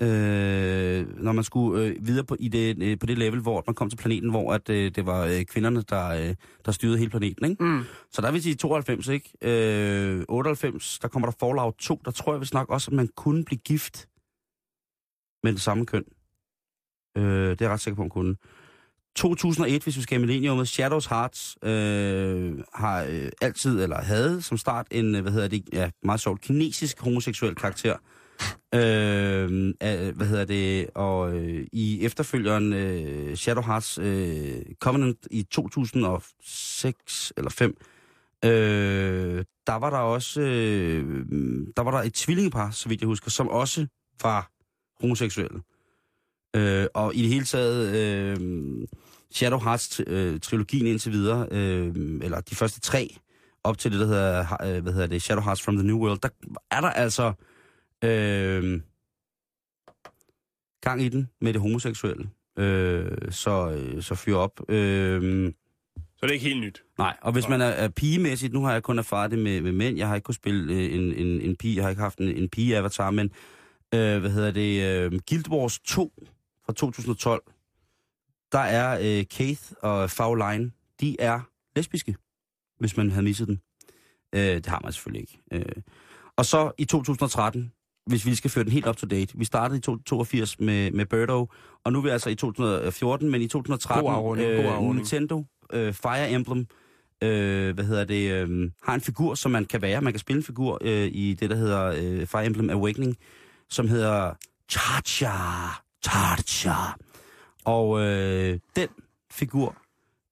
Øh, når man skulle øh, videre på, i det, øh, på det level, hvor man kom til planeten, hvor at, øh, det var øh, kvinderne, der, øh, der styrede hele planeten. Ikke? Mm. Så der vil sige 92, ikke? Øh, 98, der kommer der Fallout 2. Der tror jeg vist nok også, at man kunne blive gift med det samme køn. Øh, det er jeg ret sikker på, man kunne. 2001, hvis vi skal i Millenniumet, Shadows Hearts øh, har øh, altid, eller havde som start, en, øh, hvad hedder det, ja, meget sjovt, kinesisk homoseksuel karakter, Øh, øh, hvad hedder det? Og øh, i efterfølgeren øh, Shadow Hearts øh, Covenant i 2006 eller 5, øh, der var der også øh, der var der et tvillingepar, så vidt jeg husker, som også var homoseksuelle. Øh, og i det hele taget øh, Shadow Hearts øh, trilogien indtil videre, øh, eller de første tre, op til det, der hedder, øh, hvad hedder det, Shadow Hearts from the New World, der er der altså øh, gang i den med det homoseksuelle. Øh, så, øh, så fyr op. Øh, Så det er ikke helt nyt. nej, og hvis man er, er pigemæssigt, nu har jeg kun erfaret det med, med mænd, jeg har ikke kunnet spille øh, en, en, en pige, jeg har ikke haft en, en pige-avatar, men øh, hvad hedder det, øh, Guild Wars 2 fra 2012, der er øh, Keith og Fauline, de er lesbiske, hvis man havde misset den. Øh, det har man selvfølgelig ikke. Øh. Og så i 2013, hvis vi lige skal føre den helt up to date. Vi startede i 2082 med, med Birdo, og nu er vi altså i 2014, men i 2013, God afrunding, god afrunding. Nintendo øh, Fire Emblem, øh, hvad hedder det, øh, har en figur, som man kan være. Man kan spille en figur øh, i det, der hedder øh, Fire Emblem Awakening, som hedder Charcha. Charcha. Og øh, den figur,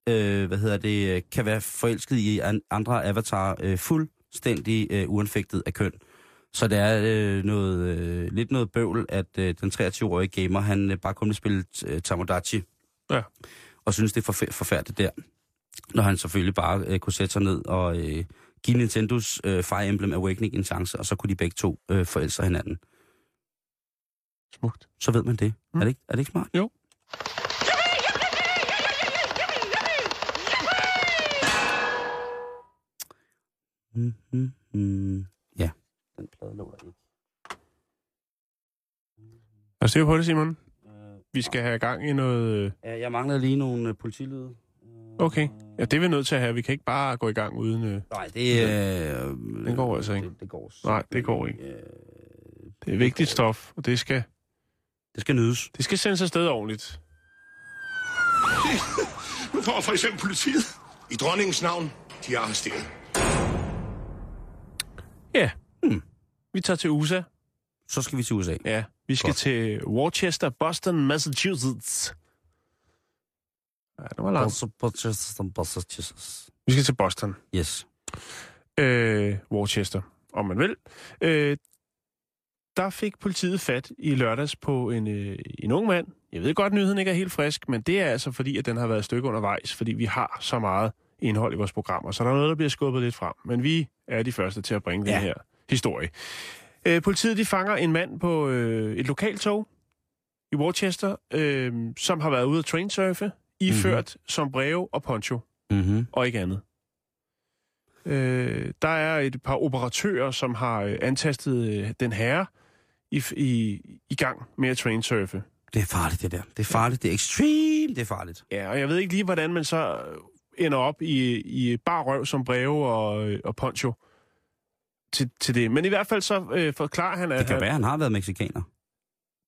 øh, hvad hedder det, øh, kan være forelsket i an, andre avatar øh, fuldstændig øh, uanfægtet af køn. Så det er øh, noget, øh, lidt noget bøvl, at øh, den 23-årige gamer, han øh, bare kun vil spille øh, Tamodachi. Ja. Og synes, det er forf- forfærdeligt der. Når han selvfølgelig bare øh, kunne sætte sig ned og øh, give Nintendos øh, Fire Emblem Awakening en chance, og så kunne de begge to øh, forelske hinanden. Smukt. Så ved man det. Mm. Er, det ikke, er det ikke smart? Jo. Mm, mm, mm. Ja, den plade lå der ikke. Er du sikker på det, Simon? Vi skal have gang i noget... øh, Ja, jeg mangler lige nogle øh, politilyde. Okay. Ja, det er vi nødt til at have. Vi kan ikke bare gå i gang uden... øh, Nej, det, øh, Den går altså ikke. Det, det går Nej, det går ikke. Øh, Det er vigtigt stof, og det skal, det skal nydes. det skal sendes afsted ordentligt. Nu får for eksempel politiet. I dronningens navn, de er arresteret. Ja. Hmm. Vi tager til USA. Så skal vi til USA. Ja, vi skal Godt. til Worcester, Boston, Massachusetts. Ja, det var langt. Massachusetts. Vi skal til Boston. Yes. Øh, Worcester, om man vil. Øh, der fik politiet fat i lørdags på en, øh, en ung mand. Jeg ved godt, at nyheden ikke er helt frisk, men det er altså fordi, at den har været et stykke undervejs, fordi vi har så meget indhold i vores programmer, så der er noget, der bliver skubbet lidt frem. Men vi er de første til at bringe ja. Den her historie. Øh, politiet de fanger en mand på øh, et lokaltog i Worcester, øh, som har været ude at trainsurfe, iført mm-hmm. som breve og poncho Mm-hmm. og ikke andet. Øh, der er et par operatører, som har øh, antastet øh, den herre i, i, i gang med at trainsurfe. Det er farligt, det der. Det er farligt. Det er extreme. Det er farligt. Ja, og jeg ved ikke lige, hvordan man så ender op i, i bar røv som breve og, øh, og poncho til, til det. Men i hvert fald så øh, forklarer han, at Det kan han, være, han har været mexikaner.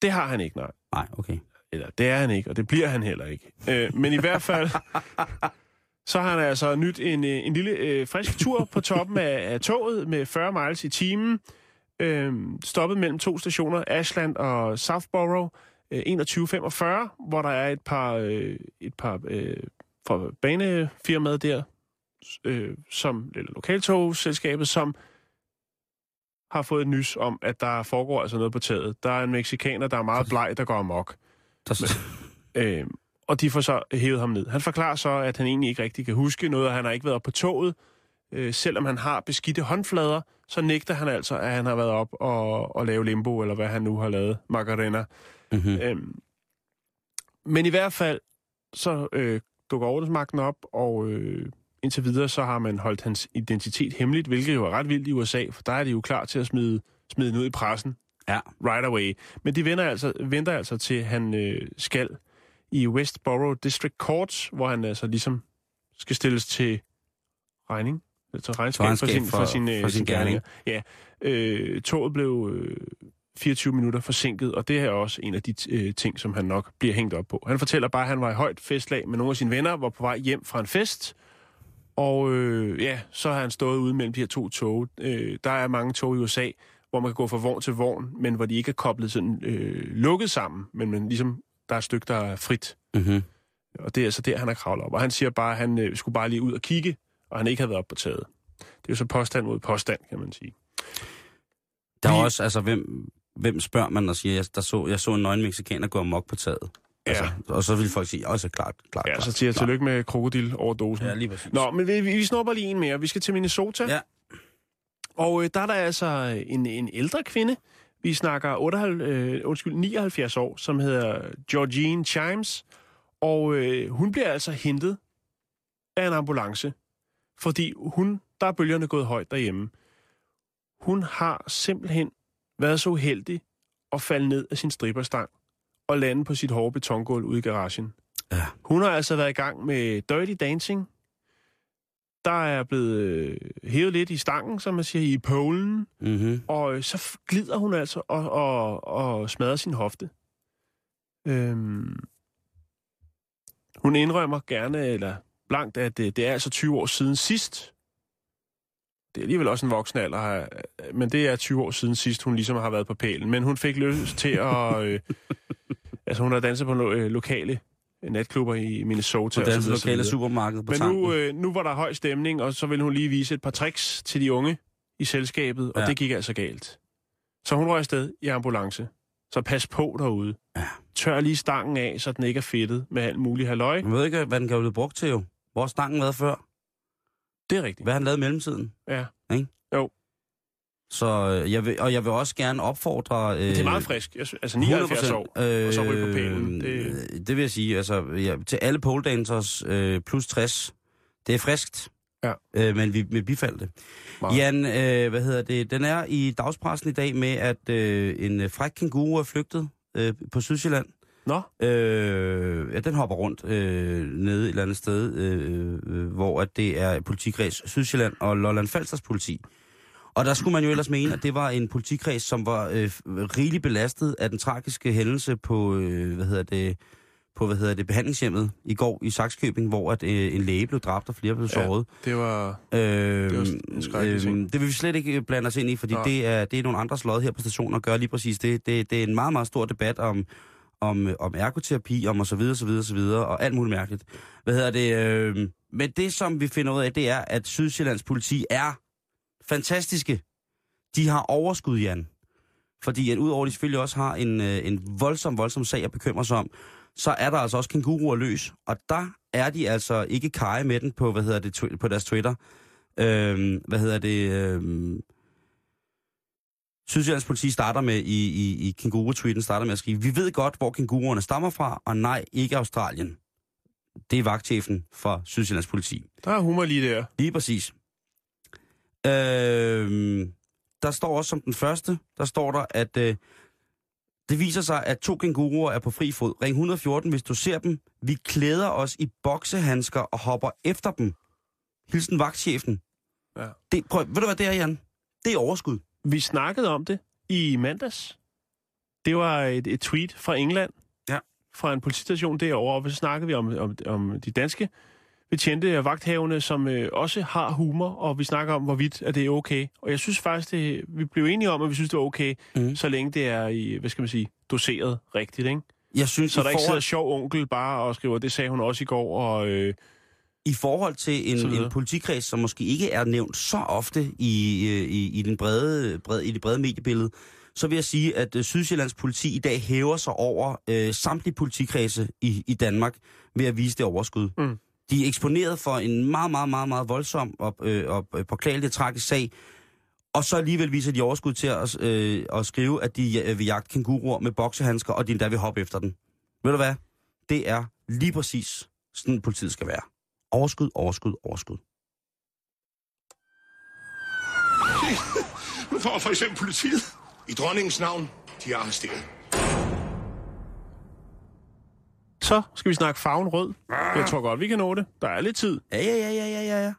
det har han ikke, nej. Nej, okay. Eller det er han ikke, og det bliver han heller ikke. Øh, men i hvert fald, så har han altså nyt en, øh, en lille øh, frisk tur på toppen af, af toget med 40 miles i timen. Øh, stoppet mellem to stationer, Ashland og Southborough, øh, 21.45, hvor der er et par, øh, et par øh, fra banefirmaet der, øh, som, eller lokaltogselskabet, som har fået et nys om, at der foregår altså noget på taget. Der er en mexikaner, der er meget bleg, der går amok. Der, Øh, og de får så hævet ham ned. Han forklarer så, at han egentlig ikke rigtig kan huske noget, og han har ikke været op på toget. Øh, selvom han har beskidte håndflader, så nægter han altså, at han har været op og, og lave limbo, eller hvad han nu har lavet, Macarena. mm-hmm. Øhm, men i hvert fald, så øh, dukker ordensmagten op, og øh, indtil videre, så har man holdt hans identitet hemmeligt, hvilket jo er ret vildt i USA, for der er de jo klar til at smide, smide den ud i pressen Ja. right away. Men de venter altså, venter altså til, han øh, skal i Westboro District Court, hvor han altså ligesom skal stilles til regning, eller til regnskab, regnskab for, sin, for- for, sin, øh, for sin gerninger. Ja, øh, toget blev øh, 24 minutter forsinket, og det er også en af de øh, ting, som han nok bliver hængt op på. Han fortæller bare, at han var i højt festlag med nogle af sine venner, var på vej hjem fra en fest, og øh, ja, så har han stået ude mellem de her to tog. Øh, der er mange tog i USA, hvor man kan gå fra vogn til vogn, men hvor de ikke er koblet sådan øh, lukket sammen, men, men ligesom der er et stykke, der er frit. Mm-hmm. Og det er så der, han har kravlet op. Og han siger bare, at han øh, skulle bare lige ud og kigge, og han ikke havde været op på taget. Det er jo så påstand mod påstand, kan man sige. Der er Vi- også, altså, hvem, hvem spørger man og siger, jeg, der så, jeg så en nøgen mexikaner gå amok på taget. Ja. Altså, og så vil folk sige, også klart, klart, Ja, klart, så siger jeg tillykke med krokodil over dosen. Ja, lige præcis. Nå, men vi, vi snupper lige en mere. Vi skal til Minnesota. Ja. Og øh, der er der altså en, en ældre kvinde. Vi snakker 78, øh, undskyld, 79 år, som hedder Georgine Chimes. Og øh, hun bliver altså hentet af en ambulance, fordi hun, der er bølgerne gået højt derhjemme. Hun har simpelthen været så uheldig at falde ned af sin stripperstang og lande på sit hårde betongulv ude i garagen. Ja. Hun har altså været i gang med Dirty Dancing. Der er blevet øh, hævet lidt i stangen, som man siger, i polen. Mm-hmm. Og øh, så glider hun altså og, og, og smadrer sin hofte. Øhm, hun indrømmer gerne, eller blankt, at det, det er altså 20 år siden sidst. Det er alligevel også en voksen alder, men det er 20 år siden sidst, hun ligesom har været på pælen. Men hun fik lyst til at... Øh, altså, hun har danset på lo- øh, lokale natklubber i Minnesota. Og så lokale supermarked på Men tanken. nu, øh, nu var der høj stemning, og så ville hun lige vise et par tricks til de unge i selskabet, og Ja. det gik altså galt. Så hun røg afsted i ambulance. Så pas på derude. Ja. Tør lige stangen af, så den ikke er fedtet med alt muligt halløj. Man ved ikke, hvad den kan blive brugt til jo. Hvor stangen været før? Det er rigtigt. Hvad han lavet i mellemtiden? Ja. Så øh, jeg vil, og jeg vil også gerne opfordre... Øh, Det er meget frisk. Jeg altså 79 år, og så ryge på pælen. Det, Det... det vil jeg sige, altså ja, til alle pole dancers øh, plus 60, det er friskt. Ja. Øh, men vi det. Meget. Jan, øh, hvad hedder det? Den er i dagspressen i dag med, at øh, en øh, fræk kænguru er flygtet øh, på Sydsjælland. Nå, Øh, ja, den hopper rundt øh, nede et eller andet sted, øh, øh, hvor at det er politikreds Sydsjælland og Lolland Falsters politi. Og der skulle man jo ellers mene, at det var en politikreds, som var øh, rigeligt belastet af den tragiske hændelse på, øh, hvad hedder det, på hvad hedder det, behandlingshjemmet i går i Saxkøbing, hvor at, øh, en læge blev dræbt og flere blev Ja. såret. det var... Øh, Det var ting. det vil vi slet ikke øh, blande os ind i, fordi det er, det er nogle andres lod her på stationen at gøre lige præcis det. Det, det er en meget, meget stor debat om, om, øh, om ergoterapi, om og så videre, så videre, så videre, og alt muligt mærkeligt. Hvad hedder det? Øh, men det, som vi finder ud af, det er, at Sydsjællands politi er fantastiske. De har overskud, Jan. Fordi at udover at de selvfølgelig også har en, øh, en voldsom, voldsom sag at bekymre sig om, så er der altså også kænguruer løs. Og der er de altså ikke kage med den på, hvad hedder det, på deres Twitter. Øhm, hvad hedder det? Øhm, Sydsjællands politi starter med, i, i, i kænguru-tweeten starter med at skrive, vi ved godt, hvor kænguruerne stammer fra, og nej, ikke Australien. Det er vagtchefen for Sydsjællands politi. Der er humor lige der. Lige præcis. Øhm, der står også som den første, der står der, at øh, det viser sig, at to kænguruer er på fri fod. Ring 114, hvis du ser dem. Vi klæder os i boksehandsker og hopper efter dem. Hilsen vagtchefen. Ja. Det, prøv, ved du hvad det er, Jan? Det er overskud. Vi snakkede om det i mandags. Det var et, et tweet fra England. Ja. Fra en politistation derovre, og så snakkede vi om, om, om de danske betjente og vagthavende, som øh, også har humor, og vi snakker om, hvorvidt at det er okay. Og jeg synes faktisk, det, vi blev enige om, at vi synes, det er okay, mm. så længe det er i, hvad skal man sige, doseret rigtigt, ikke? Jeg synes, Så der ikke sidder forhold, sjov onkel bare og skriver, det sagde hun også i går, og øh, i forhold til en, en politikreds, som måske ikke er nævnt så ofte i, øh, i, i, den brede, brede, i det brede mediebillede, så vil jeg sige, at øh, Sydsjællands politi i dag hæver sig over øh, samtlige politikredse i, i Danmark ved at vise det overskud. Mm. De er eksponeret for en meget, meget, meget, meget voldsom og, øh, og øh, påklagelig tragisk sag, og så alligevel viser de overskud til at, øh, at skrive, at de øh, vil jagte kænguruer med boksehandsker, og de endda vil hoppe efter den. Ved du hvad? Det er lige præcis sådan, politiet skal være. Overskud, overskud, overskud. Nu får for eksempel politiet. I dronningens navn, de er arresteret. så skal vi snakke farven rød. Jeg tror godt, vi kan nå det. Der er lidt tid. Ja, ja, ja, ja, ja, ja, ja.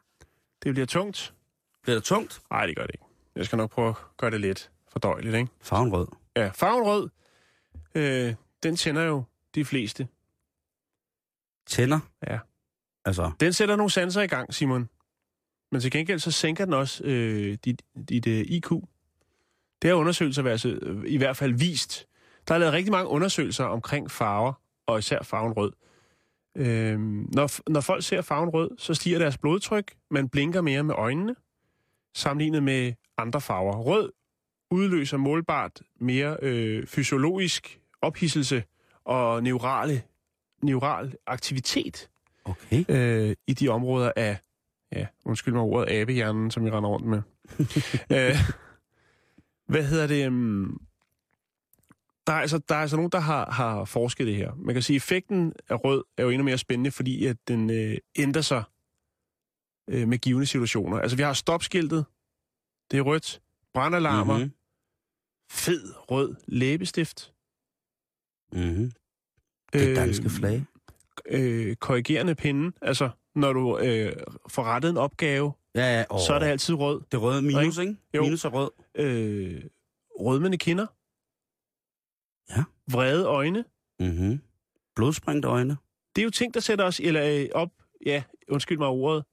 Det bliver tungt. Bliver det tungt? Nej, det gør det ikke. Jeg skal nok prøve at gøre det lidt fordøjeligt, ikke? Farven rød. Ja, farven rød, øh, den tænder jo de fleste. Tænder? Ja. Altså, Den sætter nogle sanser i gang, Simon. Men til gengæld så sænker den også øh, dit, dit øh, IQ. Det har undersøgelser været, altså, øh, i hvert fald vist. Der er lavet rigtig mange undersøgelser omkring farver, og især farven rød. Øh, når, når folk ser farven rød, så stiger deres blodtryk, man blinker mere med øjnene, sammenlignet med andre farver. Rød udløser målbart mere øh, fysiologisk ophidselse og neurale, neural aktivitet Okay. øh, i de områder af, ja, undskyld mig ordet, abehjernen, som vi render rundt med. øh, hvad hedder det? Um, der, er altså, der er altså nogen, der har, har forsket det her. Man kan sige, at effekten af rød er jo endnu mere spændende, fordi at den øh, ændrer sig øh, med givende situationer. Altså, vi har stopskiltet. Det er rødt. Brandalarmer. Mm-hmm. Mhm. Fed rød læbestift. Mhm. Det danske flag. Øh, korrigerende pinde. Altså, når du øh, får rettet en opgave, Ja, ja. Oh. så er det altid rød. Det røde minus, ikke? Jo. Minus og rød. Øh, rødmende kinder. Ja. Vrede øjne. Mhm. Blodsprængte øjne. Det er jo ting, der sætter os eller, øh, op, ja, undskyld mig ordet,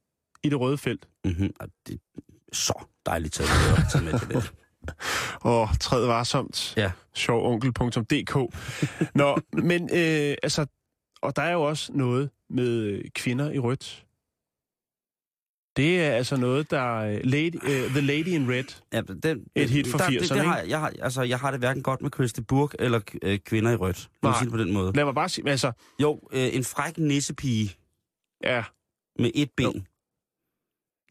i det røde felt. Mhm. Og Det er så dejligt taget at tage med til det. Og træd varsomt. Ja. Sjovonkel.dk. Nå, men øh, altså, og der er jo også noget med øh, kvinder i rødt. Det er altså noget, der... øh, Lady, uh, The Lady in Red. Ja, den, Et hit fra der- 80'erne, det, det har, jeg, har, altså, jeg har det hverken godt med Christy Burg eller øh, kvinder i rødt. Jeg sige det på den måde. Lad mig bare sige, altså, Jo, øh, en fræk nissepige ja, med et ben.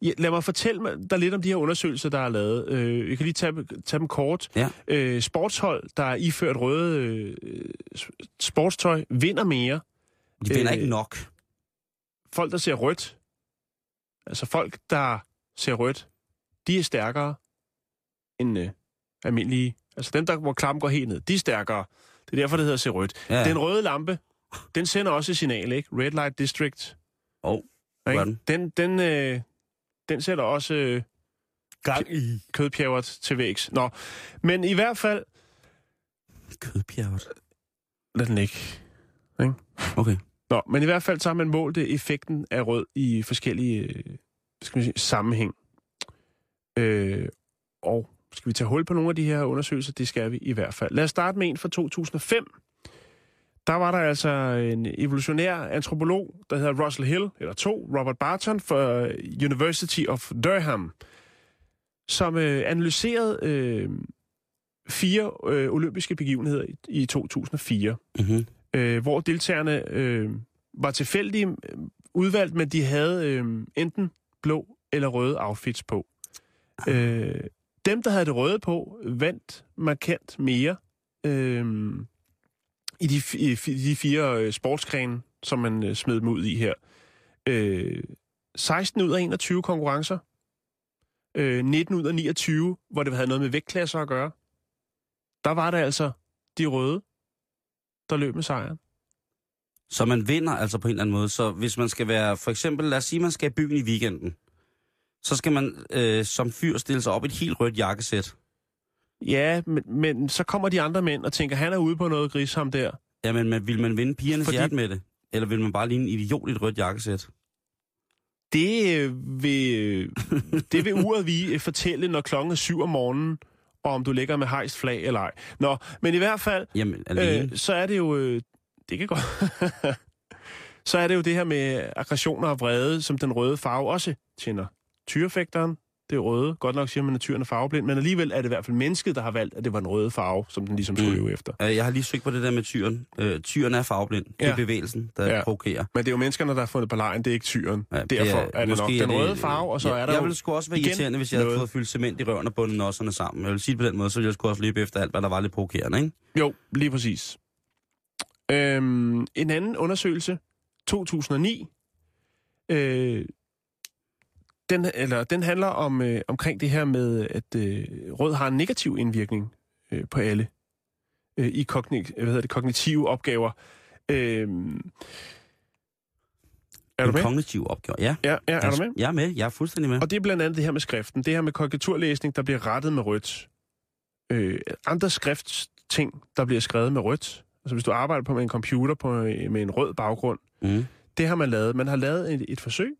Ja, lad mig fortælle mig- dig lidt om de her undersøgelser, der er lavet. Øh, jeg kan lige tage, tage dem kort. Ja. Øh, sportshold, der er iført røde øh, sportstøj, vinder mere. De vinder Øh, ikke nok. Folk, der ser rødt, altså folk, der ser rødt, de er stærkere end øh, almindelige. Altså dem, der, hvor klappen går helt ned, de er stærkere. Det er derfor, det hedder se rødt. Ja. Den røde lampe, den sender også et signal, ikke? Red Light District. Åh, Ikke? gør den. Den, den, øh, den sætter også... Øh, Gang i. kødpjævret til vægs. Nå, men i hvert fald... Kødpjerret. Lad den ikke. Okay. Nå, men i hvert fald så har man målt øh, effekten af rød i forskellige øh, skal man sige, sammenhæng. Øh, og skal vi tage hul på nogle af de her undersøgelser? Det skal vi i hvert fald. Lad os starte med en fra 2005. Der var der altså en evolutionær antropolog, der hedder Russell Hill, eller to, Robert Barton fra øh, University of Durham, som øh, analyserede øh, fire øh, olympiske begivenheder i, i 2004 Mm-hmm øh, hvor deltagerne øh, var tilfældige øh, udvalgt, men de havde øh, enten blå eller røde outfits på. Øh, dem, der havde det røde på, vandt markant mere øh, i, de, i de fire øh, sportsgrene, som man øh, smed dem ud i her. Øh, 16 ud af 21 konkurrencer. Øh, 19 ud af 29, hvor det havde noget med vægtklasser at gøre. Der var det altså de røde, der løb med sejren. Så man vinder altså på en eller anden måde. Så hvis man skal være, for eksempel, lad os sige, man skal i byen i weekenden, så skal man øh, som fyr stille sig op i et helt rødt jakkesæt. Ja, men, men så kommer de andre mænd og tænker, han er ude på noget gris, ham der. Jamen, men vil man vinde pigernes Fordi- Fordi... hjerte med det? Eller vil man bare ligne en idiot i et rødt jakkesæt? Det øh, vil, øh, det vil uret vi øh, fortælle, når klokken er syv om morgenen, og om du ligger med hejst flag eller ej. Nå, men i hvert fald, Jamen, alene. øh, så er det jo... Øh, det kan godt... så er det jo det her med aggressioner og vrede, som den røde farve også tænder. Tyrefægteren, det er røde. Godt nok siger man, at tyren er farveblind, men alligevel er det i hvert fald mennesket, der har valgt, at det var en røde farve, som den ligesom skulle Mm. leve efter. Jeg har lige søgt på det der med tyren. Øh, tyren er farveblind. Det er Ja. bevægelsen, der Ja. ja. provokerer. Men det er jo menneskerne, der har fundet på lejen, det er ikke tyren. Ja, Derfor er, det nok den røde farve, og så ja, er der Jeg ville sgu også være irriterende, hvis jeg havde noget. fået fyldt cement i røven og bundet nosserne sammen. Jeg vil sige det på den måde, så ville jeg sgu også løbe efter alt, hvad der var lidt provokerende, ikke? Jo, lige præcis. Øhm, en anden undersøgelse, 2009, øh, den, eller, den handler om øh, omkring det her med, at øh, rød har en negativ indvirkning øh, på alle øh, i kogni, hvad hedder det, kognitive opgaver. Øh, er du en med? kognitiv opgave. Ja. Ja, ja, er du med? Jeg er med. Jeg er fuldstændig med. Og det er blandt andet det her med skriften. Det her med korrekturlæsning, der bliver rettet med rødt. Øh, andre skriftsting, der bliver skrevet med rødt. Altså hvis du arbejder på med en computer på, med en rød baggrund. Mm. Det har man lavet. Man har lavet et, et forsøg,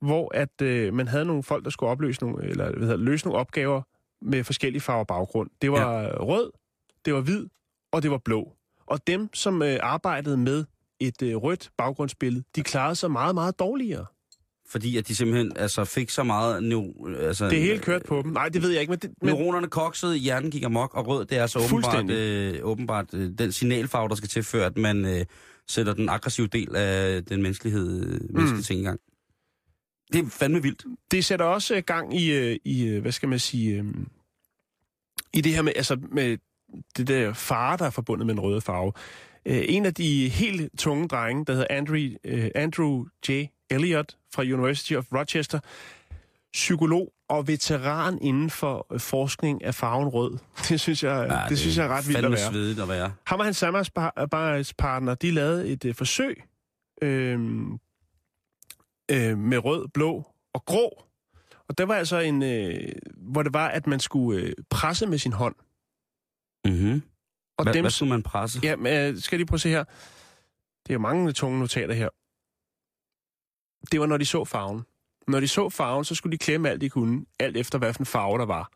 hvor at øh, man havde nogle folk, der skulle opløse nogle, eller hvad hedder, løse nogle opgaver med forskellige farver baggrund. Det var ja. rød, det var hvid, og det var blå. Og dem, som øh, arbejdede med et øh, rødt baggrundsbillede, de klarede sig meget, meget dårligere. Fordi at de simpelthen altså, fik så meget... Neu, altså, Det er helt kørt på dem. Nej, det ved jeg ikke, men... Det, men Neuronerne koksede, hjernen gik amok, og rød, det er så åbenbart, Fuldstændig. øh, åbenbart øh, den signalfarve, der skal til, før at man øh, sætter den aggressive del af den menneskelighed, øh, menneskelige ting i gang. Det er fandme vildt. det sætter også øh, gang i, øh, i øh, hvad skal man sige, i det her med, altså med det der fare, der er forbundet med den røde farve. En af de helt tunge drenge, der hedder Andrew, Andrew J. Elliot fra University of Rochester, psykolog og veteran inden for forskning af farven rød. Det synes jeg, ja, det, synes jeg er ret vildt at være. svedigt at være. Ham og hans samarbejdspartner, de lavede et øh, forsøg øh, øh, med rød, blå og grå. Og der var altså en, øh, hvor det var, at man skulle øh, presse med sin hånd. Mm-hmm. Og Hvad, dem, hvad skulle man presse? Ja, men øh, skal jeg lige prøve at se her. Det er jo mange tunge notater her. Det var, når de så farven. Når de så farven, så skulle de klemme alt, de kunne, alt efter, hvad for en farve der var.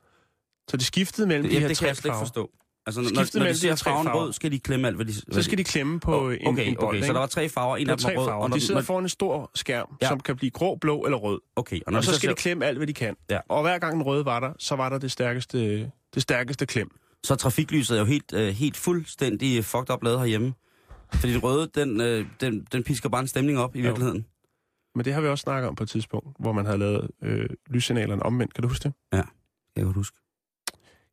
Så de skiftede mellem det, de her det kan tre jeg slet ikke farver. forstå. Altså, når, Skiftet når de ser farven farver. rød, skal de klemme alt, hvad de... Så skal de klemme på Oh, en, okay, en bold, okay, så der var tre farver, en af dem var rød. farver. og når- De sidder når- foran en stor skærm, Ja. ja. som kan blive grå, blå eller rød. Okay, og når Og så de skal ser, de klemme alt, hvad de kan. Ja. Og hver gang den røde var der, så var der det stærkeste, det stærkeste klem. så trafiklyset er jo helt, øh, helt fuldstændig fucked up lavet herhjemme. Fordi den røde, den, øh, den, den pisker bare en stemning op i Jo. virkeligheden. Men det har vi også snakket om på et tidspunkt, hvor man havde lavet øh, lyssignalerne omvendt. Kan du huske det? Jeg kan huske.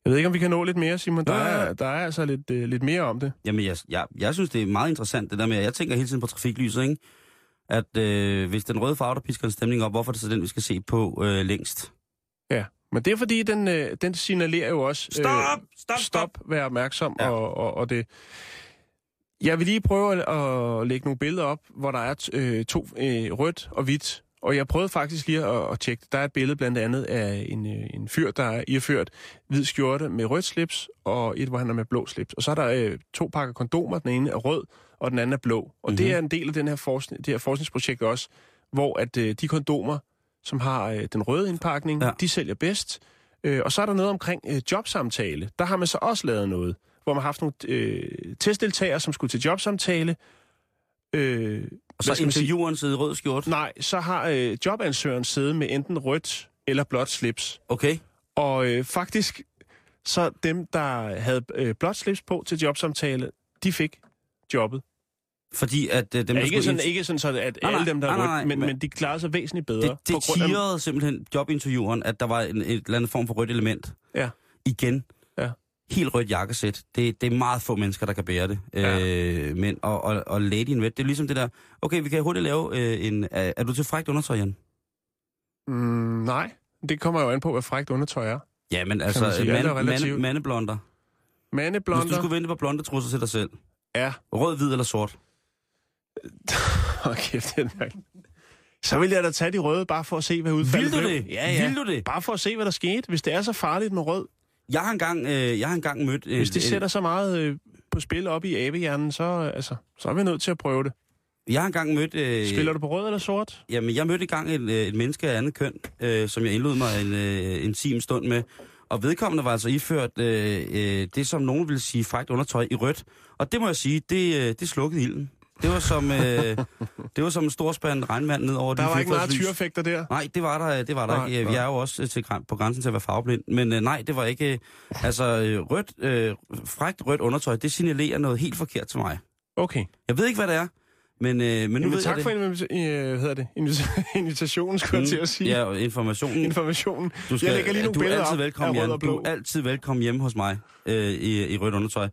Jeg ved ikke, om vi kan nå lidt mere, Simon. Der, Ja, ja. er, der er altså lidt, øh, lidt mere om det. Jamen, jeg, jeg, jeg synes, det er meget interessant, det der med, at jeg tænker hele tiden på trafiklyset, ikke? At øh, hvis den røde farve, der pisker en stemning op, hvorfor er det så den, vi skal se på øh, længst? Ja, men det er fordi, den, øh, den signalerer jo også... Stop! Stop! Stop, vær opmærksom, Ja. og, og, og det... Jeg vil lige prøve at, at lægge nogle billeder op, hvor der er øh, to øh, rødt og hvidt. Og jeg prøvede faktisk lige at, at tjekke. Der er et billede blandt andet af en, øh, en fyr, der er iført hvid skjorte med rødt slips, og et, hvor han er med blå slips. Og så er der øh, to pakker kondomer. Den ene er rød, og den anden er blå. Og mm-hmm. det er en del af den her forskning, det her forskningsprojekt også, hvor at øh, de kondomer, som har øh, den røde indpakning, ja. de sælger bedst. Øh, og så er der noget omkring øh, jobsamtale. Der har man så også lavet noget, hvor man har haft nogle øh, testdeltagere, som skulle til jobsamtale. Øh, Og så intervieweren sidder i rød skjort. Nej, så har øh, jobansøgeren siddet med enten rødt eller blåt slips. Okay. Og øh, faktisk, så dem, der havde øh, blåt slips på til jobsamtale, de fik jobbet. Fordi at øh, dem, ja, ikke, sådan, ind- ikke sådan, så at Nej, alle dem, der er nej, nej, rødt, men, men- men de klarede sig væsentligt bedre. det, det grund af- simpelthen jobintervieweren, at der var en, et eller andet form for rødt element. Ja. Igen. Helt rødt jakkesæt. Det, det er meget få mennesker, der kan bære det. Ja. Øh, men, og, og, og lady in red, det er ligesom det der... Okay, vi kan hurtigt lave øh, en... Er, er du til frækt undertøj, Jan? Mm, nej, det kommer jo an på, hvad frækt undertøj er. Ja, men man altså, sige. Alt er mande, mandeblonder. Mandeblonder. Hvis du skulle vente på blonde trusser til dig selv. Ja. Rød, hvid eller sort? Okay, det er Så vil jeg da tage de røde, bare for at se, hvad udfaldet Vil du det? Ja, ja. Vil du det? Bare for at se, hvad der skete. Hvis det er så farligt med rød, Jeg har engang, øh, jeg har engang mødt... Øh, hvis det sætter så meget øh, på spil op i abehjernen, så, øh, altså, så er vi nødt til at prøve det. Jeg har engang mødt... Øh, Spiller du på rød eller sort? Jamen, jeg mødte engang et, øh, et menneske af andet køn, øh, som jeg indlod mig en øh, intim stund med. Og vedkommende var altså iført øh, øh, det, som nogen ville sige frækt undertøj i rødt. Og det må jeg sige, det, øh, det slukkede ilden. Det var som, øh, det var som en stor spand regnvand ned over Der de var ikke meget tyrefægter der. Nej, det var der, det var der Nej, ikke. Vi nej. er jo også øh, til, på grænsen til at være farveblind. Men øh, nej, det var ikke... Øh, altså, øh, rødt, øh, frækt rødt undertøj, det signalerer noget helt forkert til mig. Okay. Jeg ved ikke, hvad det er, men, øh, men nu Jamen, ved tak jeg for det. invita- øh, hvad hedder det? Invita- invitationen, skulle jeg til at sige. Ja, informationen. Informationen. Du Jeg lægger lige nogle du er billeder altid op velkommen, rød Jan. og blå. Du er altid velkommen hjemme hos mig øh, i, i rødt undertøj.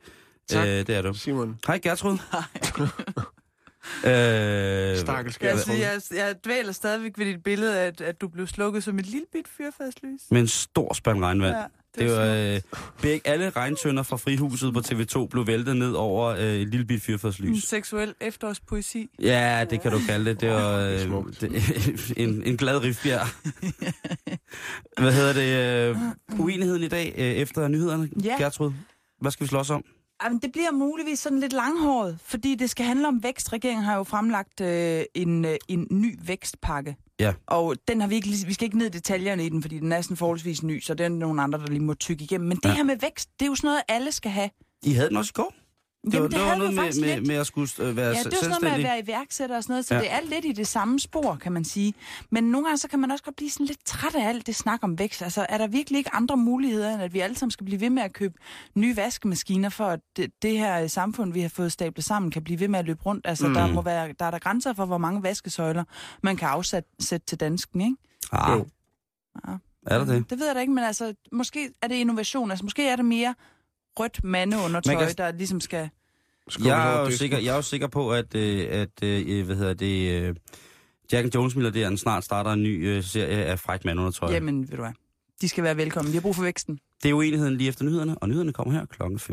Tak. Øh, det er du. Simon. Hej, Gertrud. øh, Stakkels Jeg, Gertrud. jeg, jeg dvæler stadigvæk ved dit billede, at, at du blev slukket som et lille bit fyrfadslys. med en stor spand regnvand. Ja, Det er var øh, begge, alle regntønder fra Frihuset på TV2 blev væltet ned over øh, et lille bit en fyrfadslys. seksuel efterårspoesi. Ja, det kan du kalde det. Det var Det er øh, det, en, en glad rifbjerg. Hvad hedder det? Øh, uenigheden i dag øh, efter nyhederne, Ja. Gertrud? Hvad skal vi slås om? Jamen, det bliver muligvis sådan lidt langhåret, fordi det skal handle om vækst. Regeringen har jo fremlagt øh, en, øh, en ny vækstpakke. Ja. Og den har vi ikke, vi skal ikke ned i detaljerne i den, fordi den er sådan forholdsvis ny, så det er nogle andre, der lige må tykke igennem. Men det Ja. her med vækst, det er jo sådan noget, alle skal have. I havde den også i går. Det, Jamen, var, det det var noget med, med, lidt. med at skulle øh, være Ja, det er jo sådan noget med at være iværksætter og sådan noget, så Ja. det er lidt i det samme spor, kan man sige. Men nogle gange, så kan man også godt blive sådan lidt træt af alt det snak om vækst. Altså, er der virkelig ikke andre muligheder, end at vi alle sammen skal blive ved med at købe nye vaskemaskiner, for at det, det her øh, samfund, vi har fået stablet sammen, kan blive ved med at løbe rundt? Altså, mm. der, må være, der er der grænser for, hvor mange vaskesøjler man kan afsætte sætte til dansken, ikke? Ah, Jo. Ja. er der det? Det ved jeg da ikke, men altså, måske er det innovation. Altså, måske er det mere rødt mandeundertøj, Man kan- der ligesom skal... Jeg er, jo sikker, jeg er jo sikker på, at, øh, at øh, hvad hedder det, øh, Jack and Jones milliardæren snart starter en ny øh, serie af fræk mandundertøj. Jamen, ved du hvad? De skal være velkommen. Vi har brug for væksten. Det er uenigheden lige efter nyhederne, og nyhederne kommer her klokken 5.